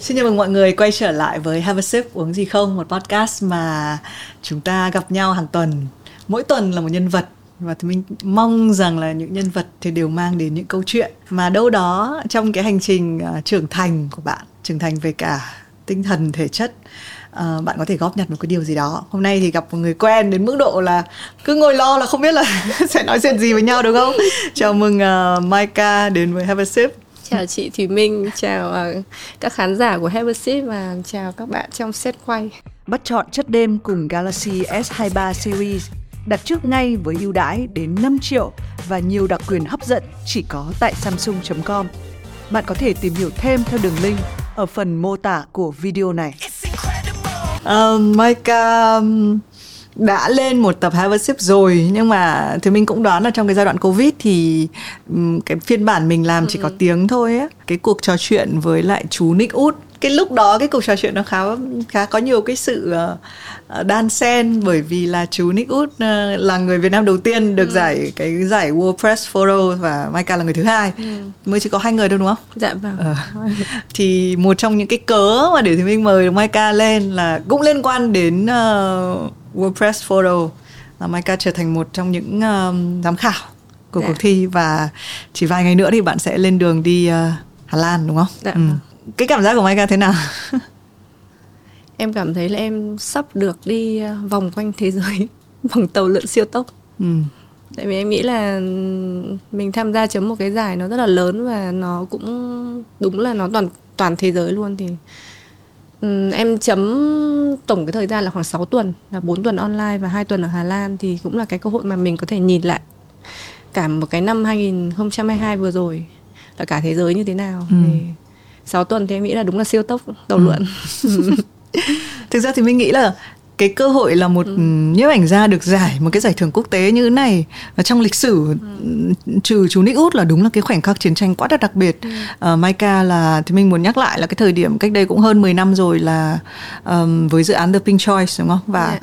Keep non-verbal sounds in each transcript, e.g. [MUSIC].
Xin chào mừng mọi người quay trở lại với Have a Sip uống gì không, một podcast mà chúng ta gặp nhau hàng tuần. Mỗi tuần là một nhân vật và thì mình mong rằng là những nhân vật thì đều mang đến những câu chuyện mà đâu đó trong cái hành trình à, trưởng thành của bạn, trưởng thành về cả tinh thần, thể chất uh, bạn có thể góp nhặt một cái điều gì đó. Hôm nay thì gặp một người quen đến mức độ là cứ ngồi lo là không biết là [LAUGHS] sẽ nói chuyện gì với nhau đúng không? Chào mừng uh, Maika đến với Have a Sip chào chị Thùy Minh, chào uh, các khán giả của Sip và chào các bạn trong set quay. Bắt chọn chất đêm cùng Galaxy S23 Series đặt trước ngay với ưu đãi đến 5 triệu và nhiều đặc quyền hấp dẫn chỉ có tại samsung.com. Bạn có thể tìm hiểu thêm theo đường link ở phần mô tả của video này. Uh, Micah um, đã lên một tập Have a Sip rồi nhưng mà thì mình cũng đoán là trong cái giai đoạn Covid thì cái phiên bản mình làm chỉ có ừ. tiếng thôi á. Cái cuộc trò chuyện với lại chú Nick Út cái lúc đó cái cuộc trò chuyện nó khá khá có nhiều cái sự uh, đan xen bởi vì là chú Nick Wood uh, là người Việt Nam đầu tiên được ừ. giải cái giải World Press Photo và Maika là người thứ hai ừ. mới chỉ có hai người đâu đúng không? Dạ vâng. Ờ. thì một trong những cái cớ mà để thì mình mời Maika lên là cũng liên quan đến uh, World Press Photo là Maika trở thành một trong những uh, giám khảo của dạ. cuộc thi và chỉ vài ngày nữa thì bạn sẽ lên đường đi uh, Hà Lan đúng không? Dạ. Ừ. Cái cảm giác của Maika thế nào [LAUGHS] em cảm thấy là em sắp được đi ờ, vòng quanh thế giới [LAUGHS] bằng tàu lượn siêu tốc ừ. tại vì em nghĩ là mình tham gia chấm một cái giải nó rất là lớn và nó cũng đúng là nó toàn toàn thế giới luôn thì um, em chấm tổng cái thời gian là khoảng 6 tuần là 4 tuần online và hai tuần ở Hà Lan thì cũng là cái cơ hội mà mình có thể nhìn lại cả một cái năm 2022 vừa rồi là cả thế giới như thế nào ừ. thì 6 tuần thì em nghĩ là đúng là siêu tốc tàu ừ. lượn [LAUGHS] thực ra thì mình nghĩ là cái cơ hội là một ừ. nhiếp ảnh gia được giải một cái giải thưởng quốc tế như thế này và trong lịch sử ừ. trừ chú Nick Út là đúng là cái khoảnh khắc chiến tranh quá là đặc biệt ừ. uh, Maika là thì mình muốn nhắc lại là cái thời điểm cách đây cũng hơn 10 năm rồi là um, với dự án The Pink Choice đúng không và yeah.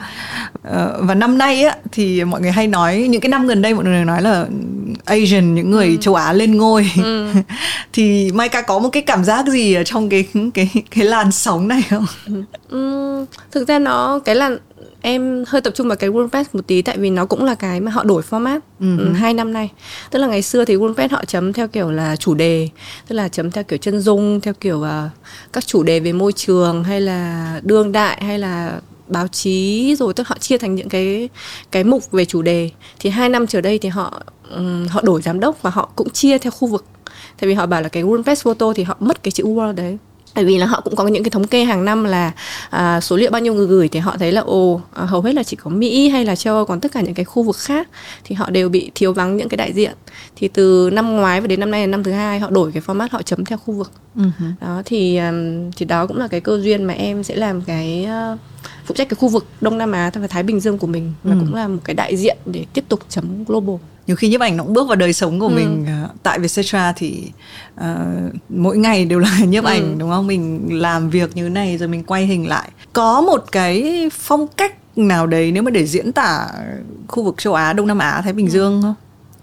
Dạ. uh, và năm nay á thì mọi người hay nói những cái năm gần đây mọi người nói là Asian những người ừ. châu Á lên ngôi ừ. [LAUGHS] thì Maika có một cái cảm giác gì ở trong cái cái cái làn sóng này không? Ừ, thực ra nó cái là em hơi tập trung vào cái WordPress một tí tại vì nó cũng là cái mà họ đổi format uh-huh. hai năm nay tức là ngày xưa thì WordPress họ chấm theo kiểu là chủ đề tức là chấm theo kiểu chân dung theo kiểu uh, các chủ đề về môi trường hay là đương đại hay là báo chí rồi tức họ chia thành những cái cái mục về chủ đề. Thì hai năm trở đây thì họ um, họ đổi giám đốc và họ cũng chia theo khu vực. Tại vì họ bảo là cái WordPress photo thì họ mất cái chữ world đấy. Bởi vì là họ cũng có những cái thống kê hàng năm là à, số liệu bao nhiêu người gửi thì họ thấy là ồ à, hầu hết là chỉ có Mỹ hay là châu Âu còn tất cả những cái khu vực khác thì họ đều bị thiếu vắng những cái đại diện. Thì từ năm ngoái và đến năm nay là năm thứ hai họ đổi cái format họ chấm theo khu vực. Uh-huh. đó thì thì đó cũng là cái cơ duyên mà em sẽ làm cái phụ trách cái khu vực Đông Nam Á và Thái Bình Dương của mình và ừ. cũng là một cái đại diện để tiếp tục chấm global nhiều khi nhiếp ảnh nó cũng bước vào đời sống của ừ. mình uh, tại Vietcetera thì uh, mỗi ngày đều là [LAUGHS] nhiếp ừ. ảnh đúng không mình làm việc như này rồi mình quay hình lại có một cái phong cách nào đấy nếu mà để diễn tả khu vực châu Á Đông Nam Á Thái Bình ừ. Dương không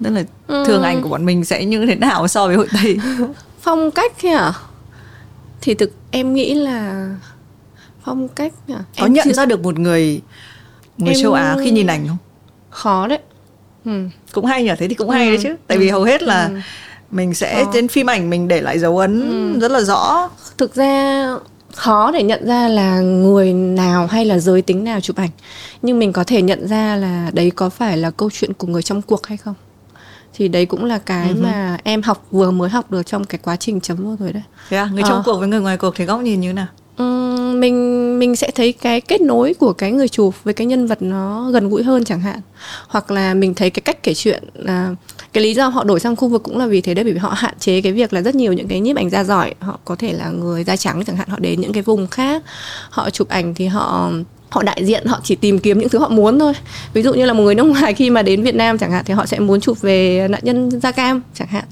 tức là ừ. thường ảnh của bọn mình sẽ như thế nào so với hội Tây [LAUGHS] phong cách à thì thực em nghĩ là phong cách à? có em nhận chưa... ra được một người người em... châu Á khi nhìn ảnh không khó đấy ừ. cũng hay nhỉ thế thì cũng ừ. hay đấy chứ tại vì ừ. hầu hết là ừ. mình sẽ khó. trên phim ảnh mình để lại dấu ấn ừ. rất là rõ thực ra khó để nhận ra là người nào hay là giới tính nào chụp ảnh nhưng mình có thể nhận ra là đấy có phải là câu chuyện của người trong cuộc hay không thì đấy cũng là cái uh-huh. mà em học vừa mới học được trong cái quá trình chấm vừa rồi đấy. Thế à, người trong ờ. cuộc với người ngoài cuộc thì góc nhìn như nào? Um, mình mình sẽ thấy cái kết nối của cái người chụp với cái nhân vật nó gần gũi hơn chẳng hạn. Hoặc là mình thấy cái cách kể chuyện à, cái lý do họ đổi sang khu vực cũng là vì thế đấy bởi vì họ hạn chế cái việc là rất nhiều những cái nhiếp ảnh gia giỏi. Họ có thể là người da trắng chẳng hạn họ đến những cái vùng khác họ chụp ảnh thì họ họ đại diện họ chỉ tìm kiếm những thứ họ muốn thôi. Ví dụ như là một người nước ngoài khi mà đến Việt Nam chẳng hạn thì họ sẽ muốn chụp về nạn nhân da cam chẳng hạn.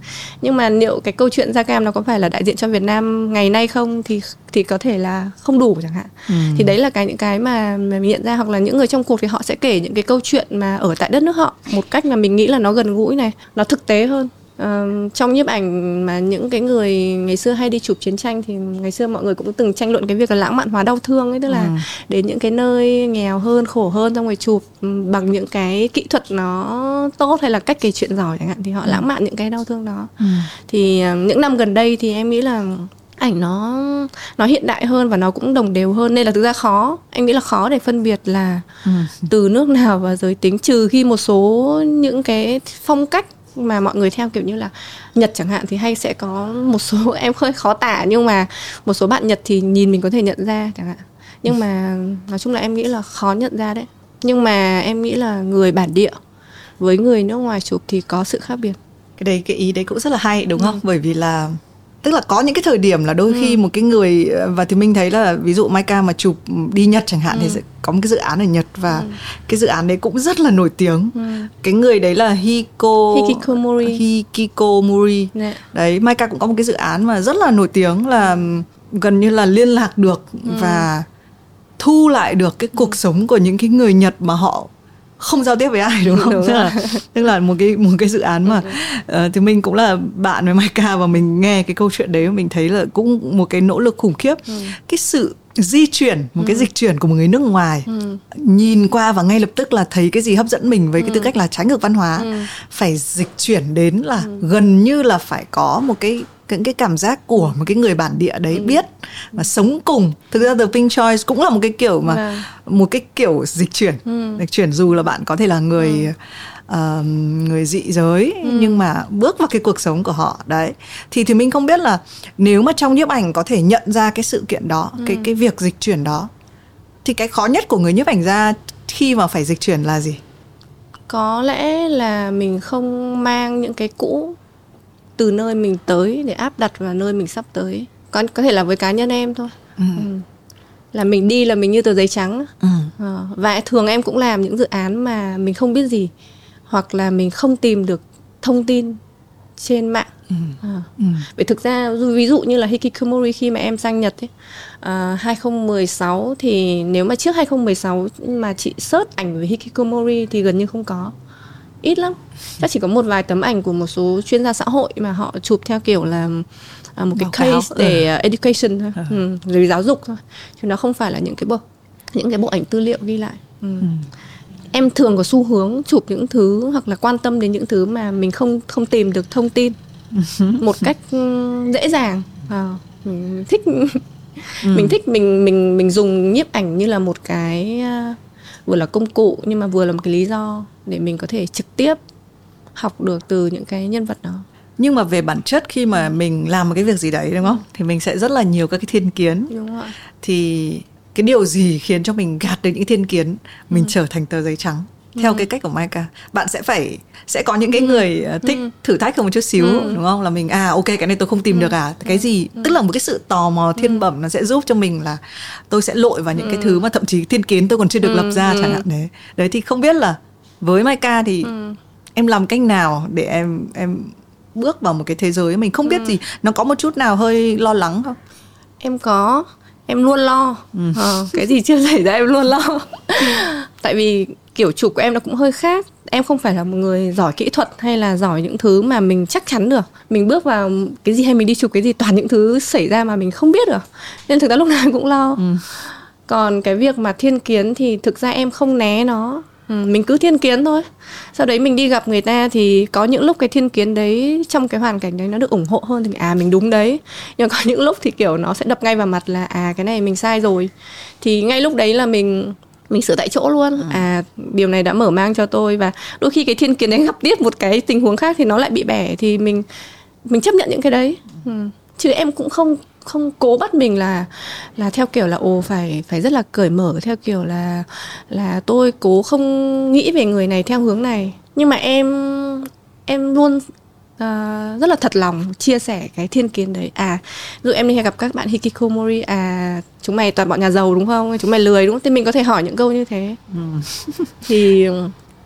Nhưng mà liệu cái câu chuyện da cam nó có phải là đại diện cho Việt Nam ngày nay không thì thì có thể là không đủ chẳng hạn. Ừ. thì đấy là cái những cái mà, mà mình nhận ra hoặc là những người trong cuộc thì họ sẽ kể những cái câu chuyện mà ở tại đất nước họ một cách mà mình nghĩ là nó gần gũi này nó thực tế hơn uh, trong nhiếp ảnh mà những cái người ngày xưa hay đi chụp chiến tranh thì ngày xưa mọi người cũng từng tranh luận cái việc là lãng mạn hóa đau thương ấy tức là ừ. đến những cái nơi nghèo hơn khổ hơn xong rồi chụp ừ, bằng những cái kỹ thuật nó tốt hay là cách kể chuyện giỏi chẳng hạn thì họ ừ. lãng mạn những cái đau thương đó ừ. thì uh, những năm gần đây thì em nghĩ là ảnh nó nó hiện đại hơn và nó cũng đồng đều hơn nên là thực ra khó anh nghĩ là khó để phân biệt là ừ. từ nước [LAUGHS] nào và giới tính trừ khi một số những cái phong cách mà mọi người theo kiểu như là Nhật chẳng hạn thì hay sẽ có một số [LAUGHS] em hơi khó tả nhưng mà một số bạn Nhật thì nhìn mình có thể nhận ra chẳng hạn. Nhưng mà nói chung là em nghĩ là khó nhận ra đấy. Nhưng mà em nghĩ là người bản địa với người nước ngoài chụp thì có sự khác biệt. Cái đấy cái ý đấy cũng rất là hay đúng không? Ừ. bởi vì là tức là có những cái thời điểm là đôi ừ. khi một cái người và thì mình thấy là ví dụ Maika mà chụp đi Nhật chẳng hạn ừ. thì sẽ có một cái dự án ở Nhật và ừ. cái dự án đấy cũng rất là nổi tiếng ừ. cái người đấy là Hiko Hikikomori Hikikomori. Dạ. đấy Maika cũng có một cái dự án mà rất là nổi tiếng là gần như là liên lạc được ừ. và thu lại được cái cuộc ừ. sống của những cái người Nhật mà họ không giao tiếp với ai đúng không đúng tức là [LAUGHS] tức là một cái một cái dự án mà uh, thì mình cũng là bạn với Maika và mình nghe cái câu chuyện đấy mình thấy là cũng một cái nỗ lực khủng khiếp ừ. cái sự di chuyển một ừ. cái dịch chuyển của một người nước ngoài ừ. nhìn qua và ngay lập tức là thấy cái gì hấp dẫn mình với ừ. cái tư cách là trái ngược văn hóa ừ. phải dịch chuyển đến là ừ. gần như là phải có một cái những cái cảm giác của một cái người bản địa đấy ừ. biết và sống cùng thực ra the pink choice cũng là một cái kiểu mà à. một cái kiểu dịch chuyển ừ. dịch chuyển dù là bạn có thể là người ừ. uh, người dị giới ừ. nhưng mà bước vào cái cuộc sống của họ đấy thì thì mình không biết là nếu mà trong nhiếp ảnh có thể nhận ra cái sự kiện đó ừ. cái cái việc dịch chuyển đó thì cái khó nhất của người nhiếp ảnh ra khi mà phải dịch chuyển là gì có lẽ là mình không mang những cái cũ từ nơi mình tới để áp đặt vào nơi mình sắp tới có có thể là với cá nhân em thôi ừ. Ừ. là mình đi là mình như tờ giấy trắng ừ. à, và thường em cũng làm những dự án mà mình không biết gì hoặc là mình không tìm được thông tin trên mạng ừ. À. Ừ. Vậy thực ra ví dụ như là Hikikomori khi mà em sang Nhật ấy, à, 2016 thì nếu mà trước 2016 mà chị search ảnh về Hikikomori thì gần như không có ít lắm chắc chỉ có một vài tấm ảnh của một số chuyên gia xã hội mà họ chụp theo kiểu là à, một cái Báo case cáo. để ừ. education thôi ừ. ừ, giáo dục thôi chứ nó không phải là những cái bộ những cái bộ ảnh tư liệu ghi lại ừ. Ừ. em thường có xu hướng chụp những thứ hoặc là quan tâm đến những thứ mà mình không không tìm được thông tin [LAUGHS] một cách dễ dàng à, mình thích ừ. mình thích mình mình mình dùng nhiếp ảnh như là một cái vừa là công cụ nhưng mà vừa là một cái lý do để mình có thể trực tiếp học được từ những cái nhân vật đó. Nhưng mà về bản chất khi mà mình làm một cái việc gì đấy đúng không? Thì mình sẽ rất là nhiều các cái thiên kiến. Đúng rồi. thì cái điều gì khiến cho mình gạt được những thiên kiến mình ừ. trở thành tờ giấy trắng theo ừ. cái cách của Maika bạn sẽ phải sẽ có những cái ừ. người ờ, thích ừ. thử thách hơn một chút xíu ừ. đúng không là mình à ok cái này tôi không tìm ừ. được à cái gì ừ. tức là một cái sự tò mò thiên ừ. bẩm nó sẽ giúp cho mình là tôi sẽ lội vào những ừ. cái thứ mà thậm chí thiên kiến tôi còn chưa được ừ. lập ra ừ. chẳng hạn đấy đấy thì không biết là với Maika thì ừ. em làm cách nào để em em bước vào một cái thế giới mình không biết ừ. gì nó có một chút nào hơi lo lắng không em có em luôn lo ừ. ờ, cái gì chưa xảy ra em luôn lo [LAUGHS] tại vì kiểu chụp của em nó cũng hơi khác. Em không phải là một người giỏi kỹ thuật hay là giỏi những thứ mà mình chắc chắn được. Mình bước vào cái gì hay mình đi chụp cái gì toàn những thứ xảy ra mà mình không biết được. Nên thực ra lúc [LAUGHS] nào cũng lo. Ừ. còn cái việc mà thiên kiến thì thực ra em không né nó. Ừ, mình cứ thiên kiến thôi. Sau đấy mình đi gặp người ta thì có những lúc cái thiên kiến đấy trong cái hoàn cảnh đấy nó được ủng hộ hơn thì à mình đúng đấy. Nhưng có những lúc thì kiểu nó sẽ đập ngay vào mặt là à cái này mình sai rồi. Thì ngay lúc đấy là mình mình sửa tại chỗ luôn ừ. à điều này đã mở mang cho tôi và đôi khi cái thiên kiến đấy gặp tiếp một cái tình huống khác thì nó lại bị bẻ thì mình mình chấp nhận những cái đấy ừ. chứ em cũng không không cố bắt mình là là theo kiểu là ồ phải phải rất là cởi mở theo kiểu là là tôi cố không nghĩ về người này theo hướng này nhưng mà em em luôn uh, rất là thật lòng chia sẻ cái thiên kiến đấy à ví dụ em đi gặp các bạn hikikomori à chúng mày toàn bọn nhà giàu đúng không chúng mày lười đúng không thì mình có thể hỏi những câu như thế ừ. [LAUGHS] thì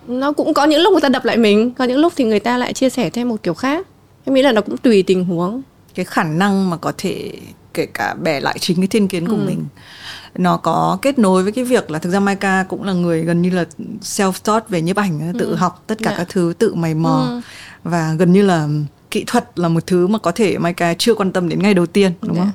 nó cũng có những lúc người ta đập lại mình có những lúc thì người ta lại chia sẻ thêm một kiểu khác em nghĩ là nó cũng tùy tình huống cái khả năng mà có thể kể cả bẻ lại chính cái thiên kiến của ừ. mình nó có kết nối với cái việc là thực ra Maika cũng là người gần như là self taught về nhiếp ảnh tự ừ. học tất cả yeah. Dạ. các thứ tự mày mò ừ. Và gần như là kỹ thuật là một thứ mà có thể Maika chưa quan tâm đến ngay đầu tiên đúng không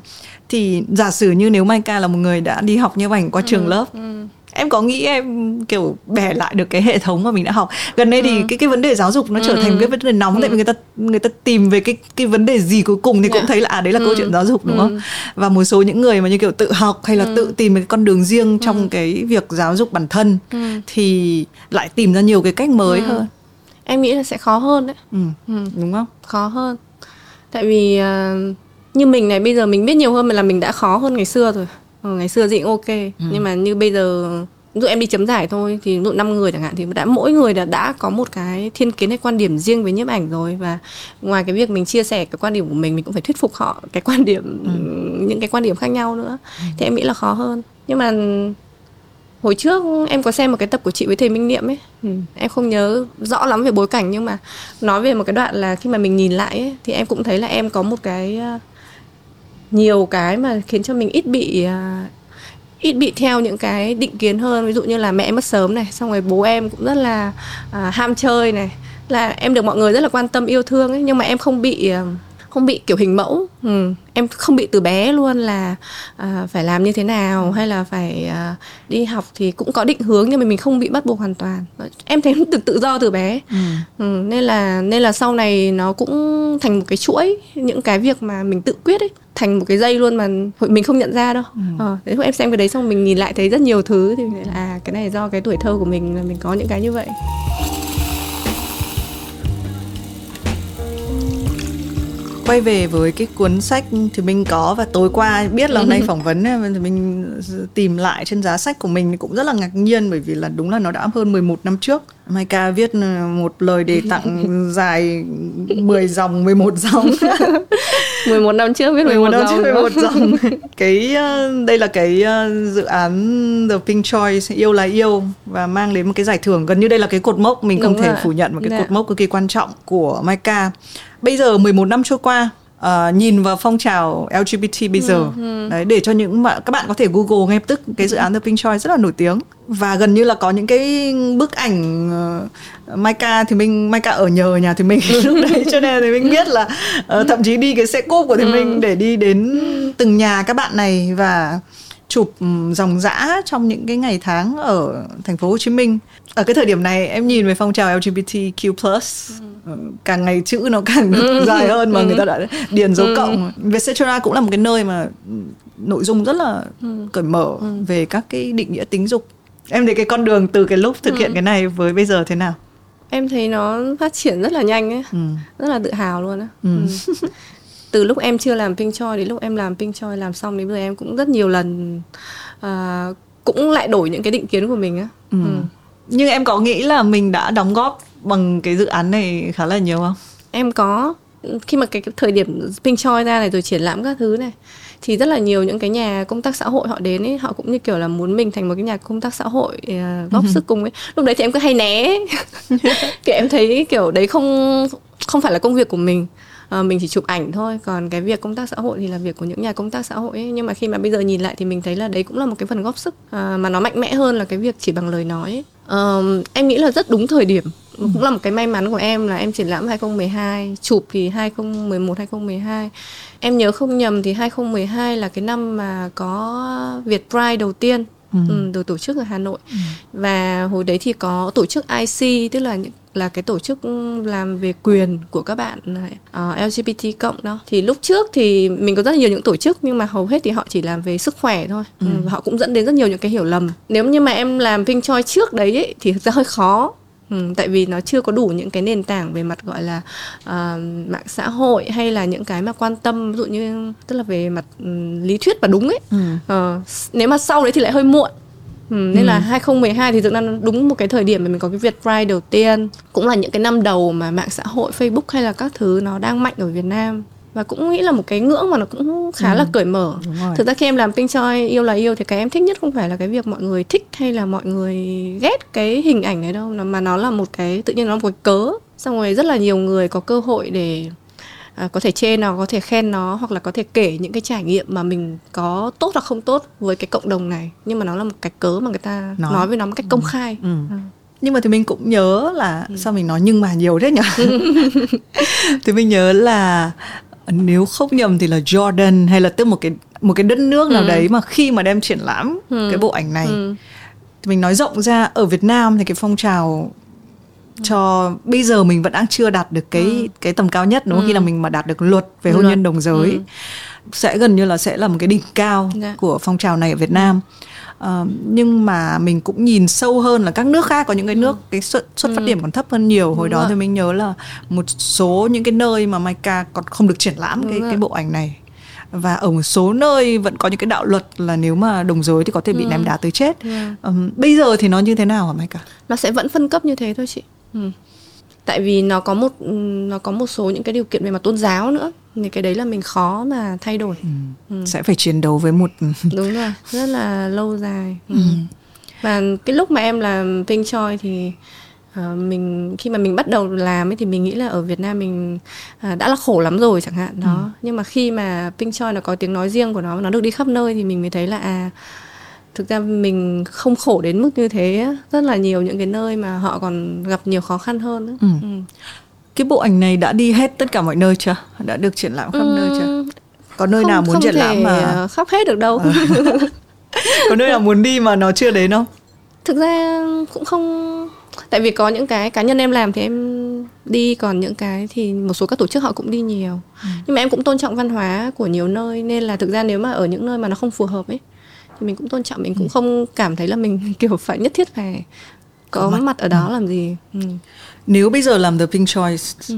thì giả sử như nếu Maika là một người đã đi học nhiếp ảnh qua ừ, trường lớp ừ em có nghĩ em kiểu bẻ lại được cái hệ thống mà mình đã học gần đây ừ. thì cái cái vấn đề giáo dục nó trở ừ. thành cái vấn đề nóng ừ. tại vì người ta người ta tìm về cái cái vấn đề gì cuối cùng thì yeah. cũng dạ. thấy là à đấy là ừ. câu chuyện giáo dục đúng ừ. không và một số những người mà như kiểu tự học hay là ừ. tự tìm cái con đường riêng trong ừ. cái việc giáo dục bản thân ừ. thì lại tìm ra nhiều cái cách mới ừ. hơn em nghĩ là sẽ khó hơn đấy ừ. Ừ. đúng không khó hơn tại vì uh, như mình này bây giờ mình biết nhiều hơn mà là mình đã khó hơn ngày xưa rồi ừ, ngày xưa thì ok ừ. nhưng mà như bây giờ ví dụ em đi chấm giải thôi thì ví dụ năm người chẳng hạn thì đã mỗi người đã đã có một cái thiên kiến hay quan điểm riêng với nhiếp ảnh rồi và ngoài cái việc mình chia sẻ cái quan điểm của mình mình cũng phải thuyết phục họ cái quan điểm ừ. những cái quan điểm khác nhau nữa ừ. thì em nghĩ là khó hơn nhưng mà hồi trước em có xem một cái tập của chị với thầy Minh Niệm ấy. Ừ. em không nhớ rõ lắm về bối cảnh nhưng mà nói về một cái đoạn là khi mà mình nhìn lại ấy, thì em cũng thấy là em có một cái nhiều cái mà khiến cho mình ít bị uh, ít bị theo những cái định kiến hơn. Ví dụ như là mẹ em mất sớm này xong rồi bố em cũng rất là uh, ham chơi này. Là em được mọi người rất là quan tâm yêu thương ấy nhưng mà em không bị không bị kiểu hình mẫu ừ. em không bị từ bé luôn là à, phải làm như thế nào hay là phải à, đi học thì cũng có định hướng nhưng mà mình không bị bắt buộc hoàn toàn em thấy được tự do từ bé ừ. Ừ, nên là nên là sau này nó cũng thành một cái chuỗi những cái việc mà mình tự quyết ấy thành một cái dây luôn mà mình không nhận ra đâu ừ. ờ, đấy em xem cái đấy xong mình nhìn lại thấy rất nhiều thứ thì mình là à cái này do cái tuổi thơ của mình là mình có những cái như vậy quay về với cái cuốn sách thì mình có và tối qua biết là hôm nay [LAUGHS] phỏng vấn thì mình tìm lại trên giá sách của mình cũng rất là ngạc nhiên bởi vì là đúng là nó đã hơn 11 năm trước Maika viết một lời đề tặng [LAUGHS] dài 10 dòng 11 dòng [LAUGHS] 11 năm trước viết 11, 11 năm trước 11 dòng cái ờ, đây là cái ờ, dự án The Pink Choice yêu là yêu và mang đến một cái giải thưởng gần như đây là cái cột mốc mình không Đúng thể rồi. phủ nhận một cái Đạ. Dạ. cột mốc cực kỳ quan trọng của Maika bây giờ 11 năm trôi qua uh, nhìn vào phong trào LGBT bây giờ ừ, ừ. đấy để cho những bạn các bạn có thể google ngay lập tức cái dự án The Pink Choice rất là nổi tiếng và gần như là có những cái bức ảnh uh, Maika thì mình Maika ở nhờ nhà thì mình lúc [LAUGHS] [LAUGHS] đấy cho nên thì mình biết là uh, thậm chí đi cái xe cốp của thì ừ. mình để đi đến từng nhà các bạn này và chụp dòng dã trong những cái ngày tháng ở thành phố Hồ Chí Minh. Ở cái thời điểm này em nhìn về phong trào LGBTQ+ ừ. càng ngày chữ nó càng được ừ. [LAUGHS] dài hơn mà ừ. người ta đã điền dấu ừ. cộng. Vietcetera cũng là một cái nơi mà nội dung rất là ừ. cởi mở ừ. về các cái định nghĩa tính dục. Em thấy cái con đường từ cái lúc thực ừ. hiện cái này với bây giờ thế nào? Em thấy nó phát triển rất là nhanh ấy, ừ. rất là tự hào luôn á. Ừ. [LAUGHS] Ừ từ lúc em chưa làm Pink Choi đến lúc em làm Pink Choi làm xong đến bây giờ em cũng rất nhiều lần uh, cũng lại đổi những cái định kiến của mình á. Ừ. Ừ. Nhưng em có nghĩ là mình đã đóng góp bằng cái dự án này khá là nhiều không? Em có khi mà cái, cái thời điểm Pink Choi ra này rồi triển lãm các thứ này thì rất là nhiều những cái nhà công tác xã hội họ đến ấy họ cũng như kiểu là muốn mình thành một cái nhà công tác xã hội uh, góp sức cùng ấy lúc đấy thì em cứ hay né thì [LAUGHS] em thấy kiểu đấy không không phải là công việc của mình à, mình chỉ chụp ảnh thôi còn cái việc công tác xã hội thì là việc của những nhà công tác xã hội ấy. nhưng mà khi mà bây giờ nhìn lại thì mình thấy là đấy cũng là một cái phần góp sức à, mà nó mạnh mẽ hơn là cái việc chỉ bằng lời nói ấy. À, em nghĩ là rất đúng thời điểm ừ. cũng là một cái may mắn của em là em triển lãm 2012 chụp thì 2011 2012 em nhớ không nhầm thì 2012 là cái năm mà có Việt Pride đầu tiên ừ. Ừ, được tổ chức ở Hà Nội ừ. và hồi đấy thì có tổ chức IC tức là những là cái tổ chức làm về quyền của các bạn uh, ờ, LGBT cộng đó. Thì lúc trước thì mình có rất nhiều những tổ chức nhưng mà hầu hết thì họ chỉ làm về sức khỏe thôi. Ừ. Ừ, họ cũng dẫn đến rất nhiều những cái hiểu lầm. Nếu như mà em làm Pink Choi trước đấy ấy, thì thực ra hơi khó. Ừ, tại vì nó chưa có đủ những cái nền tảng về mặt gọi là uh, mạng xã hội hay là những cái mà quan tâm ví dụ như tức là về mặt um, lý thuyết và đúng ấy. Ừ. uh, nếu mà sau đấy thì lại hơi muộn Ừ, nên ừ. là 2012 thì thực ra đúng một cái thời điểm mà mình có cái Việt Pride đầu tiên. Cũng là những cái năm đầu mà mạng xã hội Facebook hay là các thứ nó đang mạnh ở Việt Nam. Và cũng nghĩ là một cái ngưỡng mà nó cũng khá ừ. là cởi mở. Thực ra khi em làm Pink Choi yêu là yêu thì cái em thích nhất không phải là cái việc mọi người thích hay là mọi người ghét cái hình ảnh ấy đâu. Mà nó là một cái tự nhiên nó là một cái cớ. Xong rồi rất là nhiều người có cơ hội để à, có thể chê nó có thể khen nó hoặc là có thể kể những cái trải nghiệm mà mình có tốt hoặc không tốt với cái cộng đồng này nhưng mà nó là một cái cớ mà người ta nói, nói với nó một cách công khai ừ. Ừ. nhưng mà thì mình cũng nhớ là ừ. sao mình nói nhưng mà nhiều thế nhỉ [LAUGHS] [LAUGHS] thì mình nhớ là nếu không nhầm thì là Jordan hay là tức một cái một cái đất nước nào ừ. đấy mà khi mà đem triển lãm ừ. cái bộ ảnh này ừ. thì mình nói rộng ra ở Việt Nam thì cái phong trào cho bây giờ mình vẫn đang chưa đạt được cái ừ. cái tầm cao nhất đúng không? Ừ. Khi là mình mà đạt được luật về hôn luật. nhân đồng giới ừ. sẽ gần như là sẽ là một cái đỉnh cao yeah. Dạ. của phong trào này ở Việt Nam. Uh, nhưng mà mình cũng nhìn sâu hơn là các nước khác có những cái nước ừ. cái xuất xuất phát ừ. điểm còn thấp hơn nhiều hồi đúng đó rồi. thì mình nhớ là một số những cái nơi mà Maika còn không được triển lãm đúng cái rồi. cái bộ ảnh này và ở một số nơi vẫn có những cái đạo luật là nếu mà đồng giới thì có thể bị ừ. ném đá tới chết. Yeah. Dạ. Um, bây giờ thì nó như thế nào hả Maika? Nó sẽ vẫn phân cấp như thế thôi chị. Ừ. tại vì nó có một nó có một số những cái điều kiện về mặt tôn giáo nữa thì cái đấy là mình khó mà thay đổi ừ. Ừ. sẽ phải chiến đấu với một [LAUGHS] đúng rồi rất là lâu dài ừ. Ừ. và cái lúc mà em làm pink choi thì uh, mình khi mà mình bắt đầu làm ấy thì mình nghĩ là ở Việt Nam mình uh, đã là khổ lắm rồi chẳng hạn đó ừ. nhưng mà khi mà pink choi nó có tiếng nói riêng của nó nó được đi khắp nơi thì mình mới thấy là à thực ra mình không khổ đến mức như thế rất là nhiều những cái nơi mà họ còn gặp nhiều khó khăn hơn Ừ. Ừ. cái bộ ảnh này đã đi hết tất cả mọi nơi chưa đã được triển lãm khắp ừ. nơi chưa có nơi không, nào muốn triển lãm mà khắp hết được đâu à. [LAUGHS] có nơi nào muốn đi mà nó chưa đến không thực ra cũng không tại vì có những cái cá nhân em làm thì em đi còn những cái thì một số các tổ chức họ cũng đi nhiều ừ. nhưng mà em cũng tôn trọng văn hóa của nhiều nơi nên là thực ra nếu mà ở những nơi mà nó không phù hợp ấy thì mình cũng tôn trọng mình cũng ừ. không cảm thấy là mình [LAUGHS] kiểu phải nhất thiết phải có mặt. mặt ở đó ừ. làm gì ừ. nếu bây giờ làm the pink choice ừ.